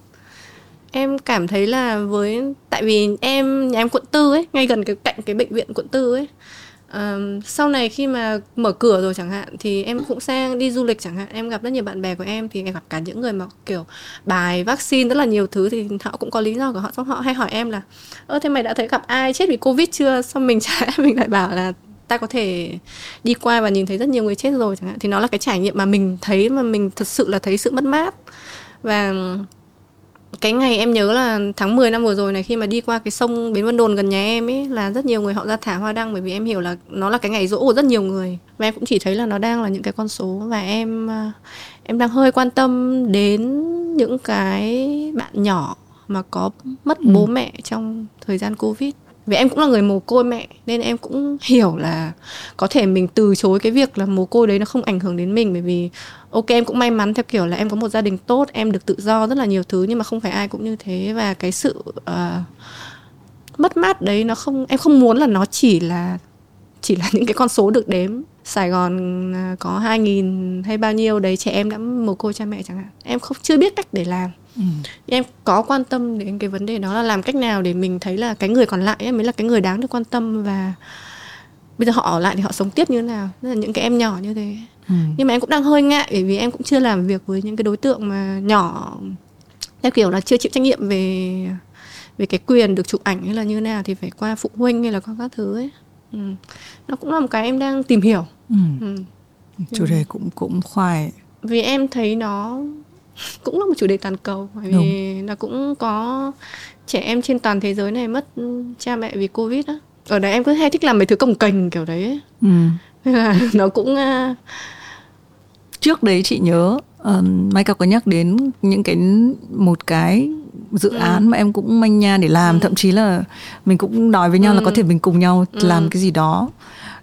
em cảm thấy là với tại vì em nhà em quận tư ấy ngay gần cái cạnh cái bệnh viện quận tư ấy. Um, sau này khi mà mở cửa rồi chẳng hạn thì em cũng sang đi du lịch chẳng hạn. Em gặp rất nhiều bạn bè của em thì em gặp cả những người mà kiểu bài vaccine rất là nhiều thứ thì họ cũng có lý do của họ. Xong họ hay hỏi em là ơ thế mày đã thấy gặp ai chết vì covid chưa? Xong mình trả [LAUGHS] mình lại bảo là ta có thể đi qua và nhìn thấy rất nhiều người chết rồi chẳng hạn. Thì nó là cái trải nghiệm mà mình thấy mà mình thật sự là thấy sự mất mát. Và cái ngày em nhớ là tháng 10 năm vừa rồi này khi mà đi qua cái sông Bến Vân Đồn gần nhà em ấy là rất nhiều người họ ra thả hoa đăng bởi vì em hiểu là nó là cái ngày rỗ của rất nhiều người và em cũng chỉ thấy là nó đang là những cái con số và em à, em đang hơi quan tâm đến những cái bạn nhỏ mà có mất bố ừ. mẹ trong thời gian Covid vì em cũng là người mồ côi mẹ nên em cũng hiểu là có thể mình từ chối cái việc là mồ côi đấy nó không ảnh hưởng đến mình. Bởi vì ok em cũng may mắn theo kiểu là em có một gia đình tốt em được tự do rất là nhiều thứ nhưng mà không phải ai cũng như thế. Và cái sự uh, mất mát đấy nó không em không muốn là nó chỉ là chỉ là những cái con số được đếm. Sài Gòn ờ, có 2.000 hay bao nhiêu đấy trẻ em đã mồ côi cha mẹ chẳng hạn. Em không chưa biết cách để làm ừ. em có quan tâm đến cái vấn đề đó là làm cách nào để mình thấy là cái người còn lại ấy mới là cái người đáng được quan tâm và bây giờ họ ở lại thì họ sống tiếp như thế nào Tức là những cái em nhỏ như thế ừ. nhưng mà em cũng đang hơi ngại bởi vì em cũng chưa làm việc với những cái đối tượng mà nhỏ theo kiểu là chưa chịu trách nhiệm về về cái quyền được chụp ảnh hay là như thế nào thì phải qua phụ huynh hay là qua các thứ ấy ừ. nó cũng là một cái em đang tìm hiểu ừ. Ừ. chủ đề cũng cũng khoai vì em thấy nó cũng là một chủ đề toàn cầu bởi vì Đúng. nó cũng có trẻ em trên toàn thế giới này mất cha mẹ vì covid á ở đấy em cứ hay thích làm mấy thứ cồng kềnh kiểu đấy ấy. Ừ. Nên là [LAUGHS] nó cũng uh... trước đấy chị nhớ uh, Michael có nhắc đến những cái một cái dự ừ. án mà em cũng manh nha để làm ừ. thậm chí là mình cũng nói với nhau ừ. là có thể mình cùng nhau ừ. làm cái gì đó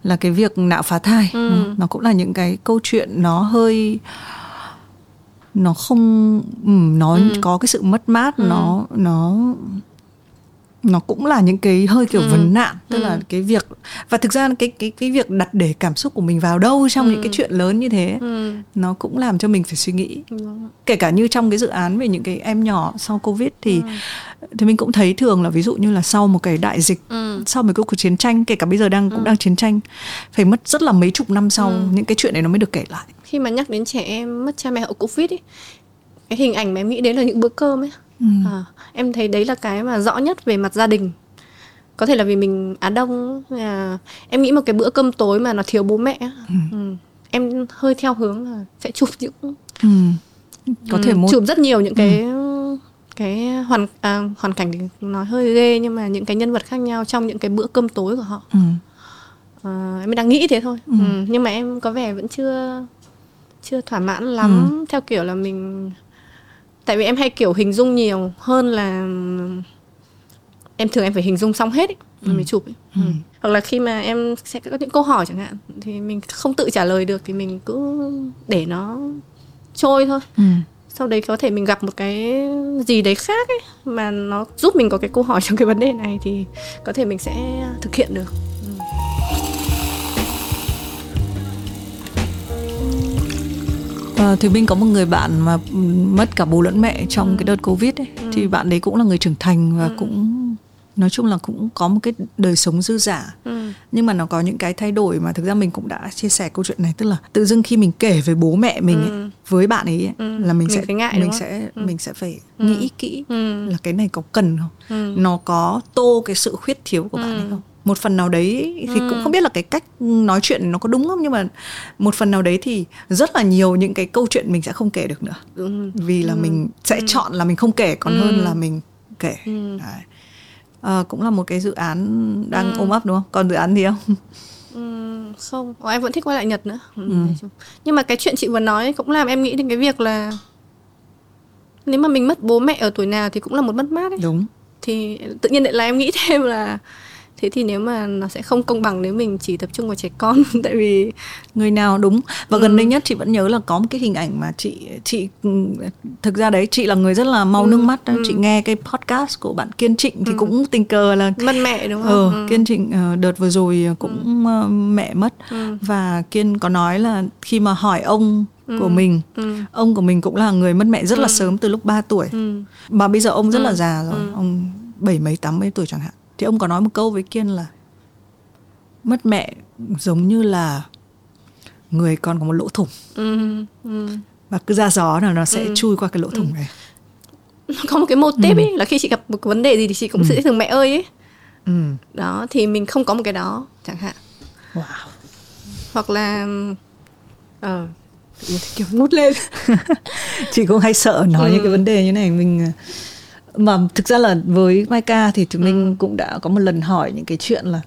là cái việc nạo phá thai ừ. nó cũng là những cái câu chuyện nó hơi nó không ừ, nó ừ. có cái sự mất mát ừ. nó nó nó cũng là những cái hơi kiểu ừ. vấn nạn tức ừ. là cái việc và thực ra cái cái cái việc đặt để cảm xúc của mình vào đâu trong ừ. những cái chuyện lớn như thế ừ. nó cũng làm cho mình phải suy nghĩ ừ. kể cả như trong cái dự án về những cái em nhỏ sau covid thì ừ. Thì mình cũng thấy thường là ví dụ như là sau một cái đại dịch ừ. sau một cái cuộc chiến tranh kể cả bây giờ đang cũng ừ. đang chiến tranh phải mất rất là mấy chục năm sau ừ. những cái chuyện này nó mới được kể lại khi mà nhắc đến trẻ em mất cha mẹ hậu covid ấy cái hình ảnh mà em nghĩ đến là những bữa cơm ấy ừ. à, em thấy đấy là cái mà rõ nhất về mặt gia đình có thể là vì mình á đông à, em nghĩ một cái bữa cơm tối mà nó thiếu bố mẹ ừ. Ừ. em hơi theo hướng là sẽ chụp những ừ. có thể ừ, một... chụp rất nhiều những cái ừ. Cái hoàn à, hoàn cảnh thì nói hơi ghê nhưng mà những cái nhân vật khác nhau trong những cái bữa cơm tối của họ ừ. à, em đang nghĩ thế thôi ừ. Ừ. nhưng mà em có vẻ vẫn chưa chưa thỏa mãn lắm ừ. theo kiểu là mình tại vì em hay kiểu hình dung nhiều hơn là em thường em phải hình dung xong hết ấy, ừ. mới chụp ấy. Ừ. hoặc là khi mà em sẽ có những câu hỏi chẳng hạn thì mình không tự trả lời được thì mình cứ để nó trôi thôi ừ. Sau đấy có thể mình gặp một cái gì đấy khác ấy mà nó giúp mình có cái câu hỏi trong cái vấn đề này thì có thể mình sẽ thực hiện được À, thì mình có một người bạn mà mất cả bố lẫn mẹ trong ừ. cái đợt covid ấy ừ. thì bạn đấy cũng là người trưởng thành và ừ. cũng nói chung là cũng có một cái đời sống dư giả ừ. nhưng mà nó có những cái thay đổi mà thực ra mình cũng đã chia sẻ câu chuyện này tức là tự dưng khi mình kể với bố mẹ mình ấy, ừ. với bạn ấy, ấy ừ. là mình, mình sẽ ngại, mình sẽ ừ. mình sẽ phải ừ. nghĩ kỹ ừ. là cái này có cần không ừ. nó có tô cái sự khuyết thiếu của ừ. bạn ấy không một phần nào đấy thì ừ. cũng không biết là cái cách nói chuyện nó có đúng không nhưng mà một phần nào đấy thì rất là nhiều những cái câu chuyện mình sẽ không kể được nữa ừ. vì là ừ. mình sẽ ừ. chọn là mình không kể còn ừ. hơn là mình kể ừ. đấy. À, cũng là một cái dự án đang ừ. ôm ấp đúng không còn dự án gì không Ừ, không em vẫn thích quay lại nhật nữa ừ. Ừ. nhưng mà cái chuyện chị vừa nói cũng làm em nghĩ đến cái việc là nếu mà mình mất bố mẹ ở tuổi nào thì cũng là một mất mát ấy đúng thì tự nhiên lại là em nghĩ thêm là thế thì nếu mà nó sẽ không công bằng nếu mình chỉ tập trung vào trẻ con [LAUGHS] tại vì người nào đúng và ừ. gần đây nhất chị vẫn nhớ là có một cái hình ảnh mà chị chị ừ, thực ra đấy chị là người rất là mau ừ. nước mắt ừ. chị nghe cái podcast của bạn Kiên Trịnh thì ừ. cũng tình cờ là mất mẹ đúng không? Ờ, ừ. Kiên Trịnh ờ, đợt vừa rồi cũng ừ. mẹ mất ừ. và Kiên có nói là khi mà hỏi ông Ừ. của mình ừ. ông của mình cũng là người mất mẹ rất ừ. là sớm từ lúc 3 tuổi ừ. mà bây giờ ông rất ừ. là già rồi ừ. ông bảy mấy tám mấy tuổi chẳng hạn thì ông có nói một câu với kiên là mất mẹ giống như là người còn có một lỗ thủng ừ, ừ. và cứ ra gió là nó sẽ ừ. chui qua cái lỗ thủng ừ. này có một cái mô tiếp ừ. ấy là khi chị gặp một vấn đề gì thì chị cũng ừ. sẽ thường mẹ ơi ấy ừ. đó thì mình không có một cái đó chẳng hạn wow. hoặc là ờ uh, kiểu nút lên [LAUGHS] chị cũng hay sợ nói ừ. những cái vấn đề như này mình mà thực ra là với Maika thì chúng mình ừ. cũng đã có một lần hỏi những cái chuyện là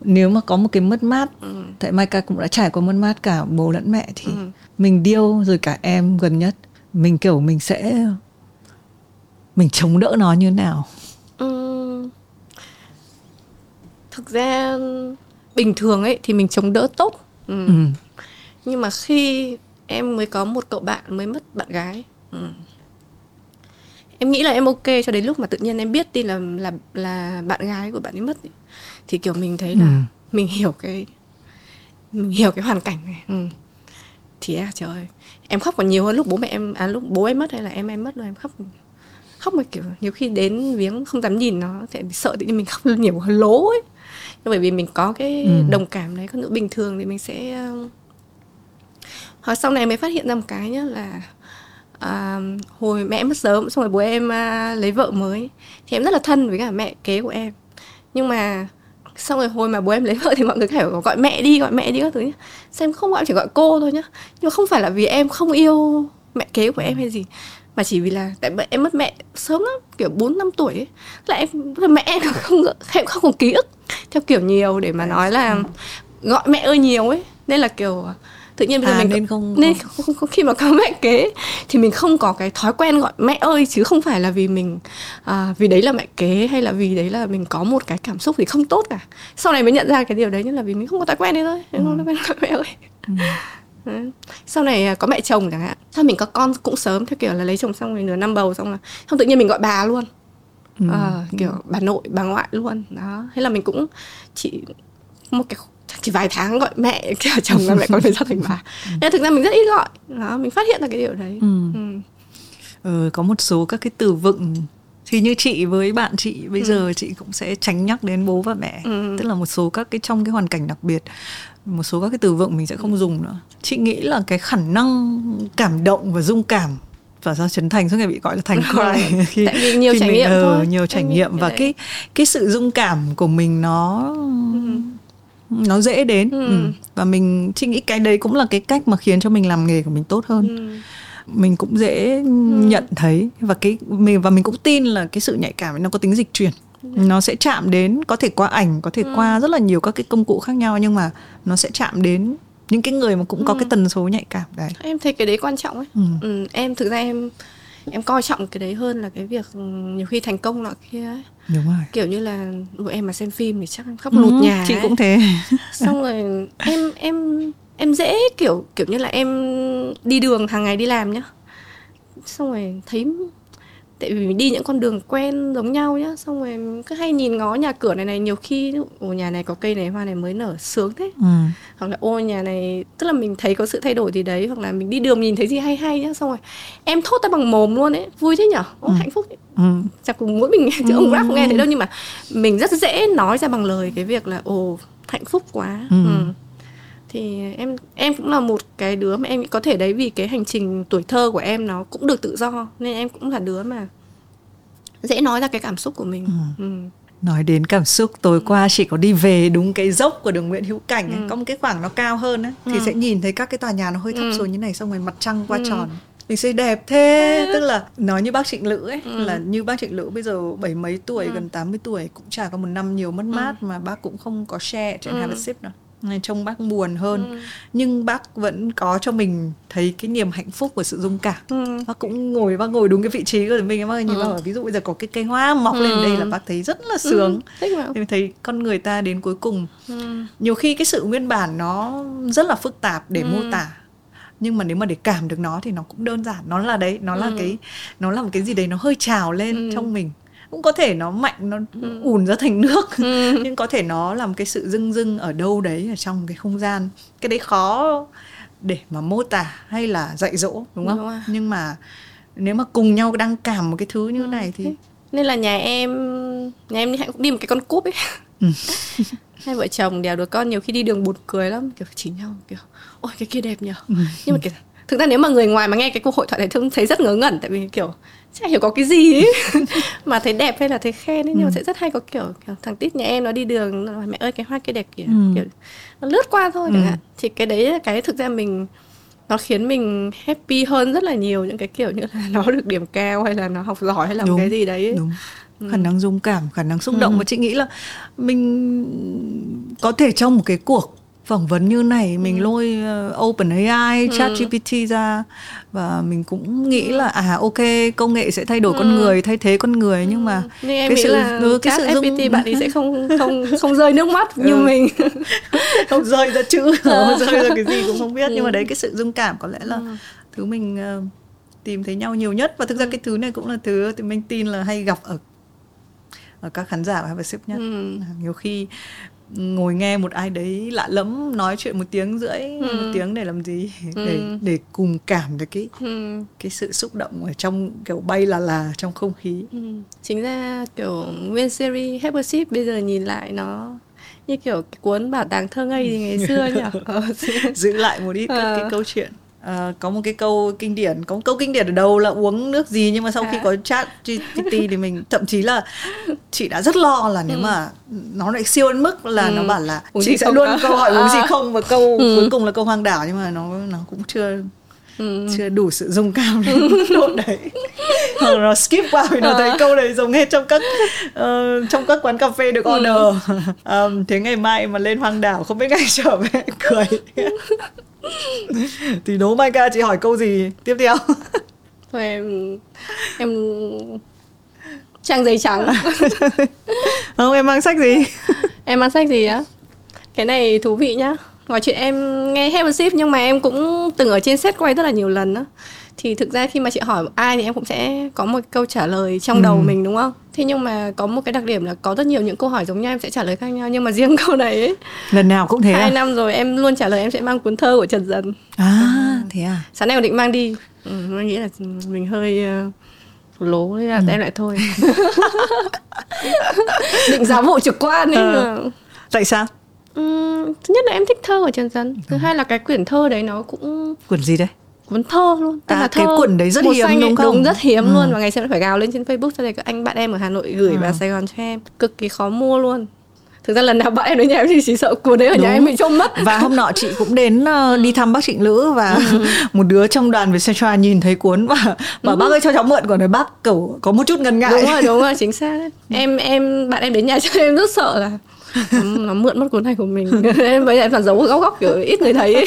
nếu mà có một cái mất mát ừ. tại Maika cũng đã trải qua mất mát cả bố lẫn mẹ thì ừ. mình điêu rồi cả em gần nhất mình kiểu mình sẽ mình chống đỡ nó như nào ừ. thực ra bình thường ấy thì mình chống đỡ tốt ừ. Ừ. nhưng mà khi em mới có một cậu bạn mới mất bạn gái ừ em nghĩ là em ok cho đến lúc mà tự nhiên em biết tin là là là bạn gái của bạn ấy mất ấy. thì kiểu mình thấy là ừ. mình hiểu cái mình hiểu cái hoàn cảnh này ừ. thì à, trời ơi em khóc còn nhiều hơn lúc bố mẹ em à lúc bố em mất hay là em em mất rồi em khóc khóc mà kiểu nhiều khi đến viếng không dám nhìn nó sẽ sợ tự nhiên mình khóc nhiều hơn lố ấy nhưng bởi vì mình có cái ừ. đồng cảm đấy còn nữa bình thường thì mình sẽ hoặc sau này mới phát hiện ra một cái nhá là à, hồi mẹ mất sớm xong rồi bố em à, lấy vợ mới. Thì em rất là thân với cả mẹ kế của em. Nhưng mà xong rồi hồi mà bố em lấy vợ thì mọi người phải gọi mẹ đi gọi mẹ đi các thứ nhá. Xem không gọi chỉ gọi cô thôi nhá. Nhưng mà không phải là vì em không yêu mẹ kế của em hay gì mà chỉ vì là tại em mất mẹ sớm lắm kiểu bốn năm tuổi ấy. Là em là mẹ em [LAUGHS] không em không còn ký ức theo kiểu nhiều để mà nói là gọi mẹ ơi nhiều ấy. Nên là kiểu tự nhiên bây giờ à, mình nên không nên không, không, không, khi mà có [LAUGHS] mẹ kế thì mình không có cái thói quen gọi mẹ ơi chứ không phải là vì mình à, vì đấy là mẹ kế hay là vì đấy là mình có một cái cảm xúc gì không tốt cả sau này mới nhận ra cái điều đấy nhưng là vì mình không có thói quen đấy thôi ừ. không thói quen gọi mẹ ơi ừ. [LAUGHS] sau này à, có mẹ chồng chẳng hạn sao mình có con cũng sớm theo kiểu là lấy chồng xong rồi nửa năm bầu xong là không tự nhiên mình gọi bà luôn ừ. à, kiểu bà nội bà ngoại luôn đó thế là mình cũng chỉ một cái chỉ vài tháng gọi mẹ kiểu chồng là mẹ con phải ra thành bà [LAUGHS] nên thực ra mình rất ít gọi đó mình phát hiện ra cái điều đấy ừ. Ừ. Ừ, có một số các cái từ vựng thì như chị với bạn chị bây ừ. giờ chị cũng sẽ tránh nhắc đến bố và mẹ ừ. tức là một số các cái trong cái hoàn cảnh đặc biệt một số các cái từ vựng mình sẽ không dùng nữa chị nghĩ là cái khả năng cảm động và dung cảm và do Trấn Thành suốt ngày bị gọi là thành khoai [LAUGHS] khi, Tại vì nhiều khi trải mình, nghiệm uh, thôi nhiều trải nghiệm và cái cái sự dung cảm của mình nó ừ. Nó dễ đến ừ. Ừ. và mình chị nghĩ cái đấy cũng là cái cách mà khiến cho mình làm nghề của mình tốt hơn ừ mình cũng dễ ừ. nhận thấy và cái mình và mình cũng tin là cái sự nhạy cảm nó có tính dịch chuyển ừ. nó sẽ chạm đến có thể qua ảnh có thể ừ. qua rất là nhiều các cái công cụ khác nhau nhưng mà nó sẽ chạm đến những cái người mà cũng ừ. có cái tần số nhạy cảm đấy em thấy cái đấy quan trọng ấy ừ. Ừ, em thực ra em em coi trọng cái đấy hơn là cái việc ừ, nhiều khi thành công nọ kia ấy. Đúng rồi. Kiểu như là em mà xem phim thì chắc khóc ừ, lụt nhà chị ấy. cũng thế. [LAUGHS] Xong rồi em em em dễ kiểu kiểu như là em đi đường hàng ngày đi làm nhá. Xong rồi thấy tại vì mình đi những con đường quen giống nhau nhá xong rồi cứ hay nhìn ngó nhà cửa này này nhiều khi ồ nhà này có cây này hoa này mới nở sướng thế ừ. hoặc là ô nhà này tức là mình thấy có sự thay đổi gì đấy hoặc là mình đi đường nhìn thấy gì hay hay nhá xong rồi em thốt ra bằng mồm luôn ấy vui thế nhở ô, ừ. hạnh phúc ừ. chắc cũng mỗi mình nghe chứ ông rap không nghe thấy đâu nhưng mà mình rất dễ nói ra bằng lời cái việc là ồ hạnh phúc quá ừ. Ừ thì em em cũng là một cái đứa mà em có thể đấy vì cái hành trình tuổi thơ của em nó cũng được tự do nên em cũng là đứa mà dễ nói ra cái cảm xúc của mình ừ. Ừ. nói đến cảm xúc tối qua chỉ có đi về đúng cái dốc của đường Nguyễn Hữu Cảnh ấy, ừ. có một cái khoảng nó cao hơn ấy, thì ừ. sẽ nhìn thấy các cái tòa nhà nó hơi thấp ừ. xuống như này xong rồi mặt trăng qua ừ. tròn mình xây đẹp thế tức là nói như bác trịnh lữ ấy ừ. là như bác trịnh lữ bây giờ bảy mấy tuổi ừ. gần 80 tuổi cũng chả có một năm nhiều mất mát ừ. mà bác cũng không có share trên ừ. Have a Sip đâu trông bác buồn hơn ừ. nhưng bác vẫn có cho mình thấy cái niềm hạnh phúc và sự dung cảm ừ. bác cũng ngồi bác ngồi đúng cái vị trí của mình em ơi nhìn ừ. bác ví dụ bây giờ có cái cây hoa mọc ừ. lên đây là bác thấy rất là sướng ừ. thì thấy con người ta đến cuối cùng ừ. nhiều khi cái sự nguyên bản nó rất là phức tạp để ừ. mô tả nhưng mà nếu mà để cảm được nó thì nó cũng đơn giản nó là đấy nó là ừ. cái nó là một cái gì đấy nó hơi trào lên ừ. trong mình cũng có thể nó mạnh nó ừ. ùn ra thành nước ừ. [LAUGHS] nhưng có thể nó làm cái sự dưng dưng ở đâu đấy ở trong cái không gian cái đấy khó để mà mô tả hay là dạy dỗ đúng không đúng nhưng mà nếu mà cùng nhau đăng cảm một cái thứ như ừ. này thì nên là nhà em nhà em cũng đi một cái con cúp ấy ừ. [LAUGHS] hai vợ chồng đèo được con nhiều khi đi đường buồn cười lắm kiểu chỉ nhau kiểu ôi cái kia đẹp nhở ừ. nhưng mà kiểu thực ra nếu mà người ngoài mà nghe cái cuộc hội thoại này thấy rất ngớ ngẩn tại vì kiểu chả hiểu có cái gì ấy [LAUGHS] mà thấy đẹp hay là thấy khen ấy nhưng mà ừ. sẽ rất hay có kiểu, kiểu thằng tít nhà em nó đi đường nó nói mẹ ơi cái hoa kia đẹp kìa ừ. kiểu nó lướt qua thôi chẳng ừ. hạn thì cái đấy là cái thực ra mình nó khiến mình happy hơn rất là nhiều những cái kiểu như là [LAUGHS] nó được điểm cao hay là nó học giỏi hay là đúng, cái gì đấy ấy. đúng ừ. khả năng dung cảm khả năng xúc động ừ. và chị nghĩ là mình có thể trong một cái cuộc phỏng vấn như này mình ừ. lôi uh, OpenAI, ừ. ChatGPT ra và mình cũng nghĩ là à ok công nghệ sẽ thay đổi ừ. con người, thay thế con người nhưng mà ừ. nhưng em cái nghĩ sự là ừ, cái sự dung... bạn ấy sẽ không không [LAUGHS] không rơi nước mắt như ừ. mình [LAUGHS] không rơi ra chữ, [LAUGHS] không rơi ra cái gì cũng không biết ừ. nhưng mà đấy cái sự dung cảm có lẽ là ừ. thứ mình uh, tìm thấy nhau nhiều nhất và thực ra ừ. cái thứ này cũng là thứ thì mình tin là hay gặp ở ở các khán giả và ship nhất ừ. nhiều khi ngồi nghe một ai đấy lạ lẫm nói chuyện một tiếng rưỡi ừ. một tiếng để làm gì ừ. để để cùng cảm được cái ừ. cái sự xúc động ở trong kiểu bay là là trong không khí ừ. chính ra kiểu nguyên series Ship bây giờ nhìn lại nó như kiểu cuốn bảo tàng thơ ngây gì ngày xưa nhỉ [LAUGHS] giữ lại một ít các à. cái câu chuyện Uh, có một cái câu kinh điển có một câu kinh điển ở đầu là uống nước gì nhưng mà sau à. khi có chat GPT thì mình thậm chí là chị đã rất lo là nếu ừ. mà nó lại siêu đến mức là ừ. nó bảo là uống chị sẽ luôn câu hỏi uống à. gì không và câu ừ. cuối cùng là câu hoang đảo nhưng mà nó nó cũng chưa ừ. chưa đủ sự dung cảm đến mức độ đấy hoặc nó skip qua vì nó thấy à. câu này giống hết trong các uh, trong các quán cà phê được ừ. order ừ. um, thế ngày mai mà lên hoang đảo không biết ngày trở về [LAUGHS] cười thì đố Mai ca chị hỏi câu gì? Tiếp theo. Thôi em em trang giấy trắng. Không em mang sách gì? Em mang sách gì á? Cái này thú vị nhá ngoài chuyện em nghe Heaven Ship nhưng mà em cũng từng ở trên set quay rất là nhiều lần á thì thực ra khi mà chị hỏi ai thì em cũng sẽ có một câu trả lời trong ừ. đầu mình đúng không thế nhưng mà có một cái đặc điểm là có rất nhiều những câu hỏi giống nhau em sẽ trả lời khác nhau nhưng mà [LAUGHS] riêng câu này ấy lần nào cũng thế hai à? năm rồi em luôn trả lời em sẽ mang cuốn thơ của trần dần à ừ. thế à sáng nay em định mang đi ừ, em nghĩ là mình hơi uh, lố nên là ừ. em lại thôi [LAUGHS] [LAUGHS] định giáo vụ trực quan ấy à. mà tại sao uhm, thứ nhất là em thích thơ của trần dần thứ ừ. hai là cái quyển thơ đấy nó cũng quyển gì đấy cuốn thơ luôn tức à, là thơ cái cuốn đấy rất hiếm đúng ấy, không đúng rất hiếm ừ. luôn và ngày xưa phải gào lên trên facebook cho này các anh bạn em ở hà nội gửi ừ. vào sài gòn cho em cực kỳ khó mua luôn thực ra lần nào bạn em đến nhà em thì chỉ sợ cuốn đấy ở Đúng. nhà em bị trông mất và hôm nọ chị cũng đến uh, đi thăm bác trịnh lữ và ừ. [LAUGHS] một đứa trong đoàn về Central nhìn thấy cuốn và bảo ừ. bác ơi cho cháu mượn còn nói bác kiểu có một chút ngần ngại đúng rồi đúng rồi chính xác đấy. [LAUGHS] em em bạn em đến nhà cho em rất sợ là nó mượn mất cuốn này của mình em bây giờ em phải giấu ở góc góc kiểu ít người thấy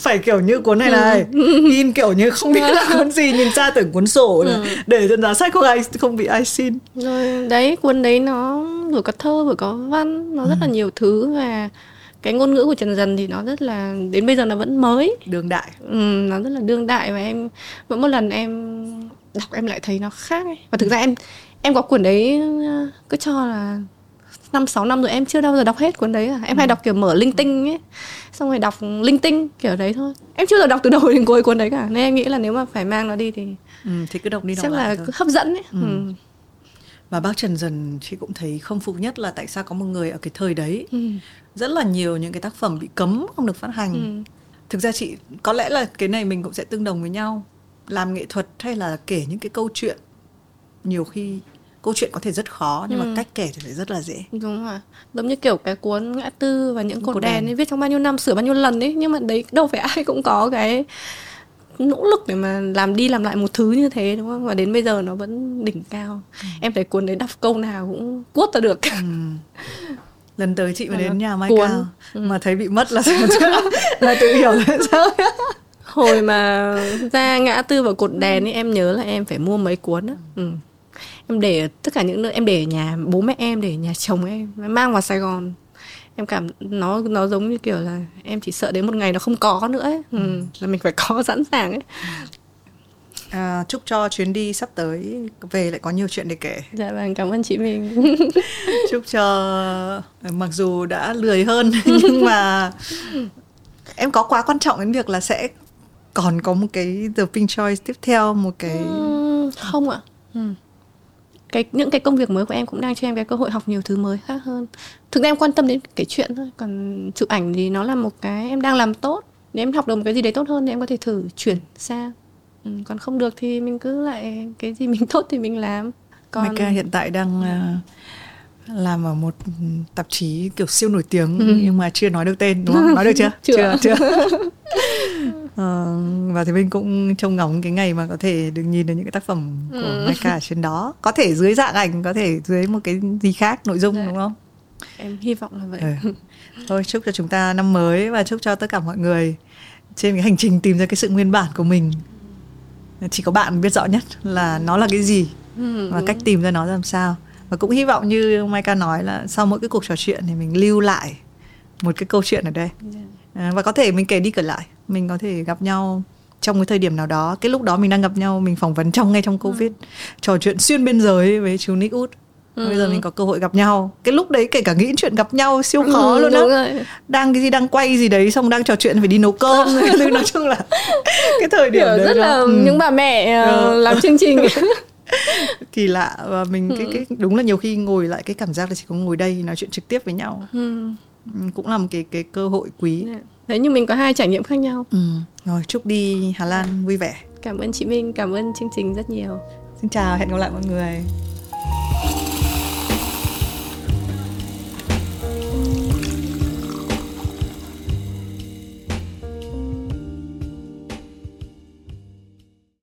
phải kiểu như cuốn này này in kiểu như không biết là cuốn gì nhìn ra tưởng cuốn sổ này. Ừ. để trên giá sách không ai không bị ai xin rồi đấy cuốn đấy nó vừa có thơ vừa có văn nó rất là nhiều thứ và cái ngôn ngữ của Trần Dần thì nó rất là đến bây giờ nó vẫn mới đương đại ừ, nó rất là đương đại và em mỗi một lần em đọc em lại thấy nó khác ấy. và thực ra em em có cuốn đấy cứ cho là năm sáu năm rồi em chưa bao giờ đọc hết cuốn đấy à em ừ. hay đọc kiểu mở linh tinh ấy xong rồi đọc linh tinh kiểu đấy thôi em chưa bao giờ đọc từ đầu đến cuối cuốn đấy cả nên em nghĩ là nếu mà phải mang nó đi thì ừ, thì cứ đọc đi đọc chắc là thôi. hấp dẫn ấy ừ. Ừ. và bác Trần Dần chị cũng thấy không phục nhất là tại sao có một người ở cái thời đấy ừ. rất là nhiều những cái tác phẩm bị cấm không được phát hành ừ. thực ra chị có lẽ là cái này mình cũng sẽ tương đồng với nhau làm nghệ thuật hay là kể những cái câu chuyện nhiều khi câu chuyện có thể rất khó nhưng ừ. mà cách kể thì lại rất là dễ. Đúng rồi. Giống như kiểu cái cuốn ngã tư và những cột, cột đèn, đèn. ấy viết trong bao nhiêu năm sửa bao nhiêu lần ấy nhưng mà đấy đâu phải ai cũng có cái nỗ lực để mà làm đi làm lại một thứ như thế đúng không? Và đến bây giờ nó vẫn đỉnh cao. Ừ. em thấy cuốn đấy đọc câu nào cũng cuốt ra được. Ừ. lần tới chị mà đến nhà mai cao ừ. mà thấy bị mất là [LAUGHS] là tự hiểu là sao? Hồi mà ra ngã tư và cột đèn ấy em nhớ là em phải mua mấy cuốn á. Ừ em để ở tất cả những nơi em để ở nhà bố mẹ em để ở nhà chồng em mang vào Sài Gòn em cảm nó nó giống như kiểu là em chỉ sợ đến một ngày nó không có nữa ấy. Ừ, là mình phải [LAUGHS] có sẵn sàng ấy À, chúc cho chuyến đi sắp tới về lại có nhiều chuyện để kể. Dạ vâng, cảm ơn chị mình. [LAUGHS] chúc cho mặc dù đã lười hơn [LAUGHS] nhưng mà em có quá quan trọng đến việc là sẽ còn có một cái the pink choice tiếp theo một cái ừ, không ạ. Ừ cái những cái công việc mới của em cũng đang cho em cái cơ hội học nhiều thứ mới khác hơn. Thực ra em quan tâm đến cái chuyện thôi còn chụp ảnh thì nó là một cái em đang làm tốt. Nếu em học được một cái gì đấy tốt hơn thì em có thể thử chuyển sang. Ừ, còn không được thì mình cứ lại cái gì mình [LAUGHS] tốt thì mình làm. Còn Mika hiện tại đang uh, làm ở một tạp chí kiểu siêu nổi tiếng ừ. nhưng mà chưa nói được tên đúng không nói được chưa [LAUGHS] chưa chưa, chưa. [LAUGHS] Ờ, và thì mình cũng trông ngóng cái ngày mà có thể được nhìn được những cái tác phẩm của ừ. Mecca trên đó có thể dưới dạng ảnh có thể dưới một cái gì khác nội dung Đấy. Dạ. đúng không em hy vọng là vậy ừ. [LAUGHS] thôi chúc cho chúng ta năm mới và chúc cho tất cả mọi người trên cái hành trình tìm ra cái sự nguyên bản của mình chỉ có bạn biết rõ nhất là nó là cái gì ừ, và cách tìm ra nó làm sao và cũng hy vọng như Maika nói là sau mỗi cái cuộc trò chuyện thì mình lưu lại một cái câu chuyện ở đây yeah. Dạ. à, và có thể mình kể đi kể lại mình có thể gặp nhau trong cái thời điểm nào đó cái lúc đó mình đang gặp nhau mình phỏng vấn trong ngay trong covid ừ. trò chuyện xuyên biên giới với chú Nick Út ừ. bây giờ mình có cơ hội gặp nhau cái lúc đấy kể cả nghĩ chuyện gặp nhau siêu khó ừ, luôn á đang cái gì đang quay gì đấy xong đang trò chuyện phải đi nấu cơm thứ [LAUGHS] nói chung là cái thời điểm Kiểu đấy rất đó. là ừ. những bà mẹ uh, làm chương trình [LAUGHS] [LAUGHS] kỳ lạ và mình ừ. cái cái đúng là nhiều khi ngồi lại cái cảm giác là chỉ có ngồi đây nói chuyện trực tiếp với nhau ừ. ừ cũng là một cái cái cơ hội quý yeah. Dạ thế nhưng mình có hai trải nghiệm khác nhau ừ. rồi chúc đi Hà Lan vui vẻ cảm ơn chị Minh cảm ơn chương trình rất nhiều xin chào hẹn gặp lại mọi người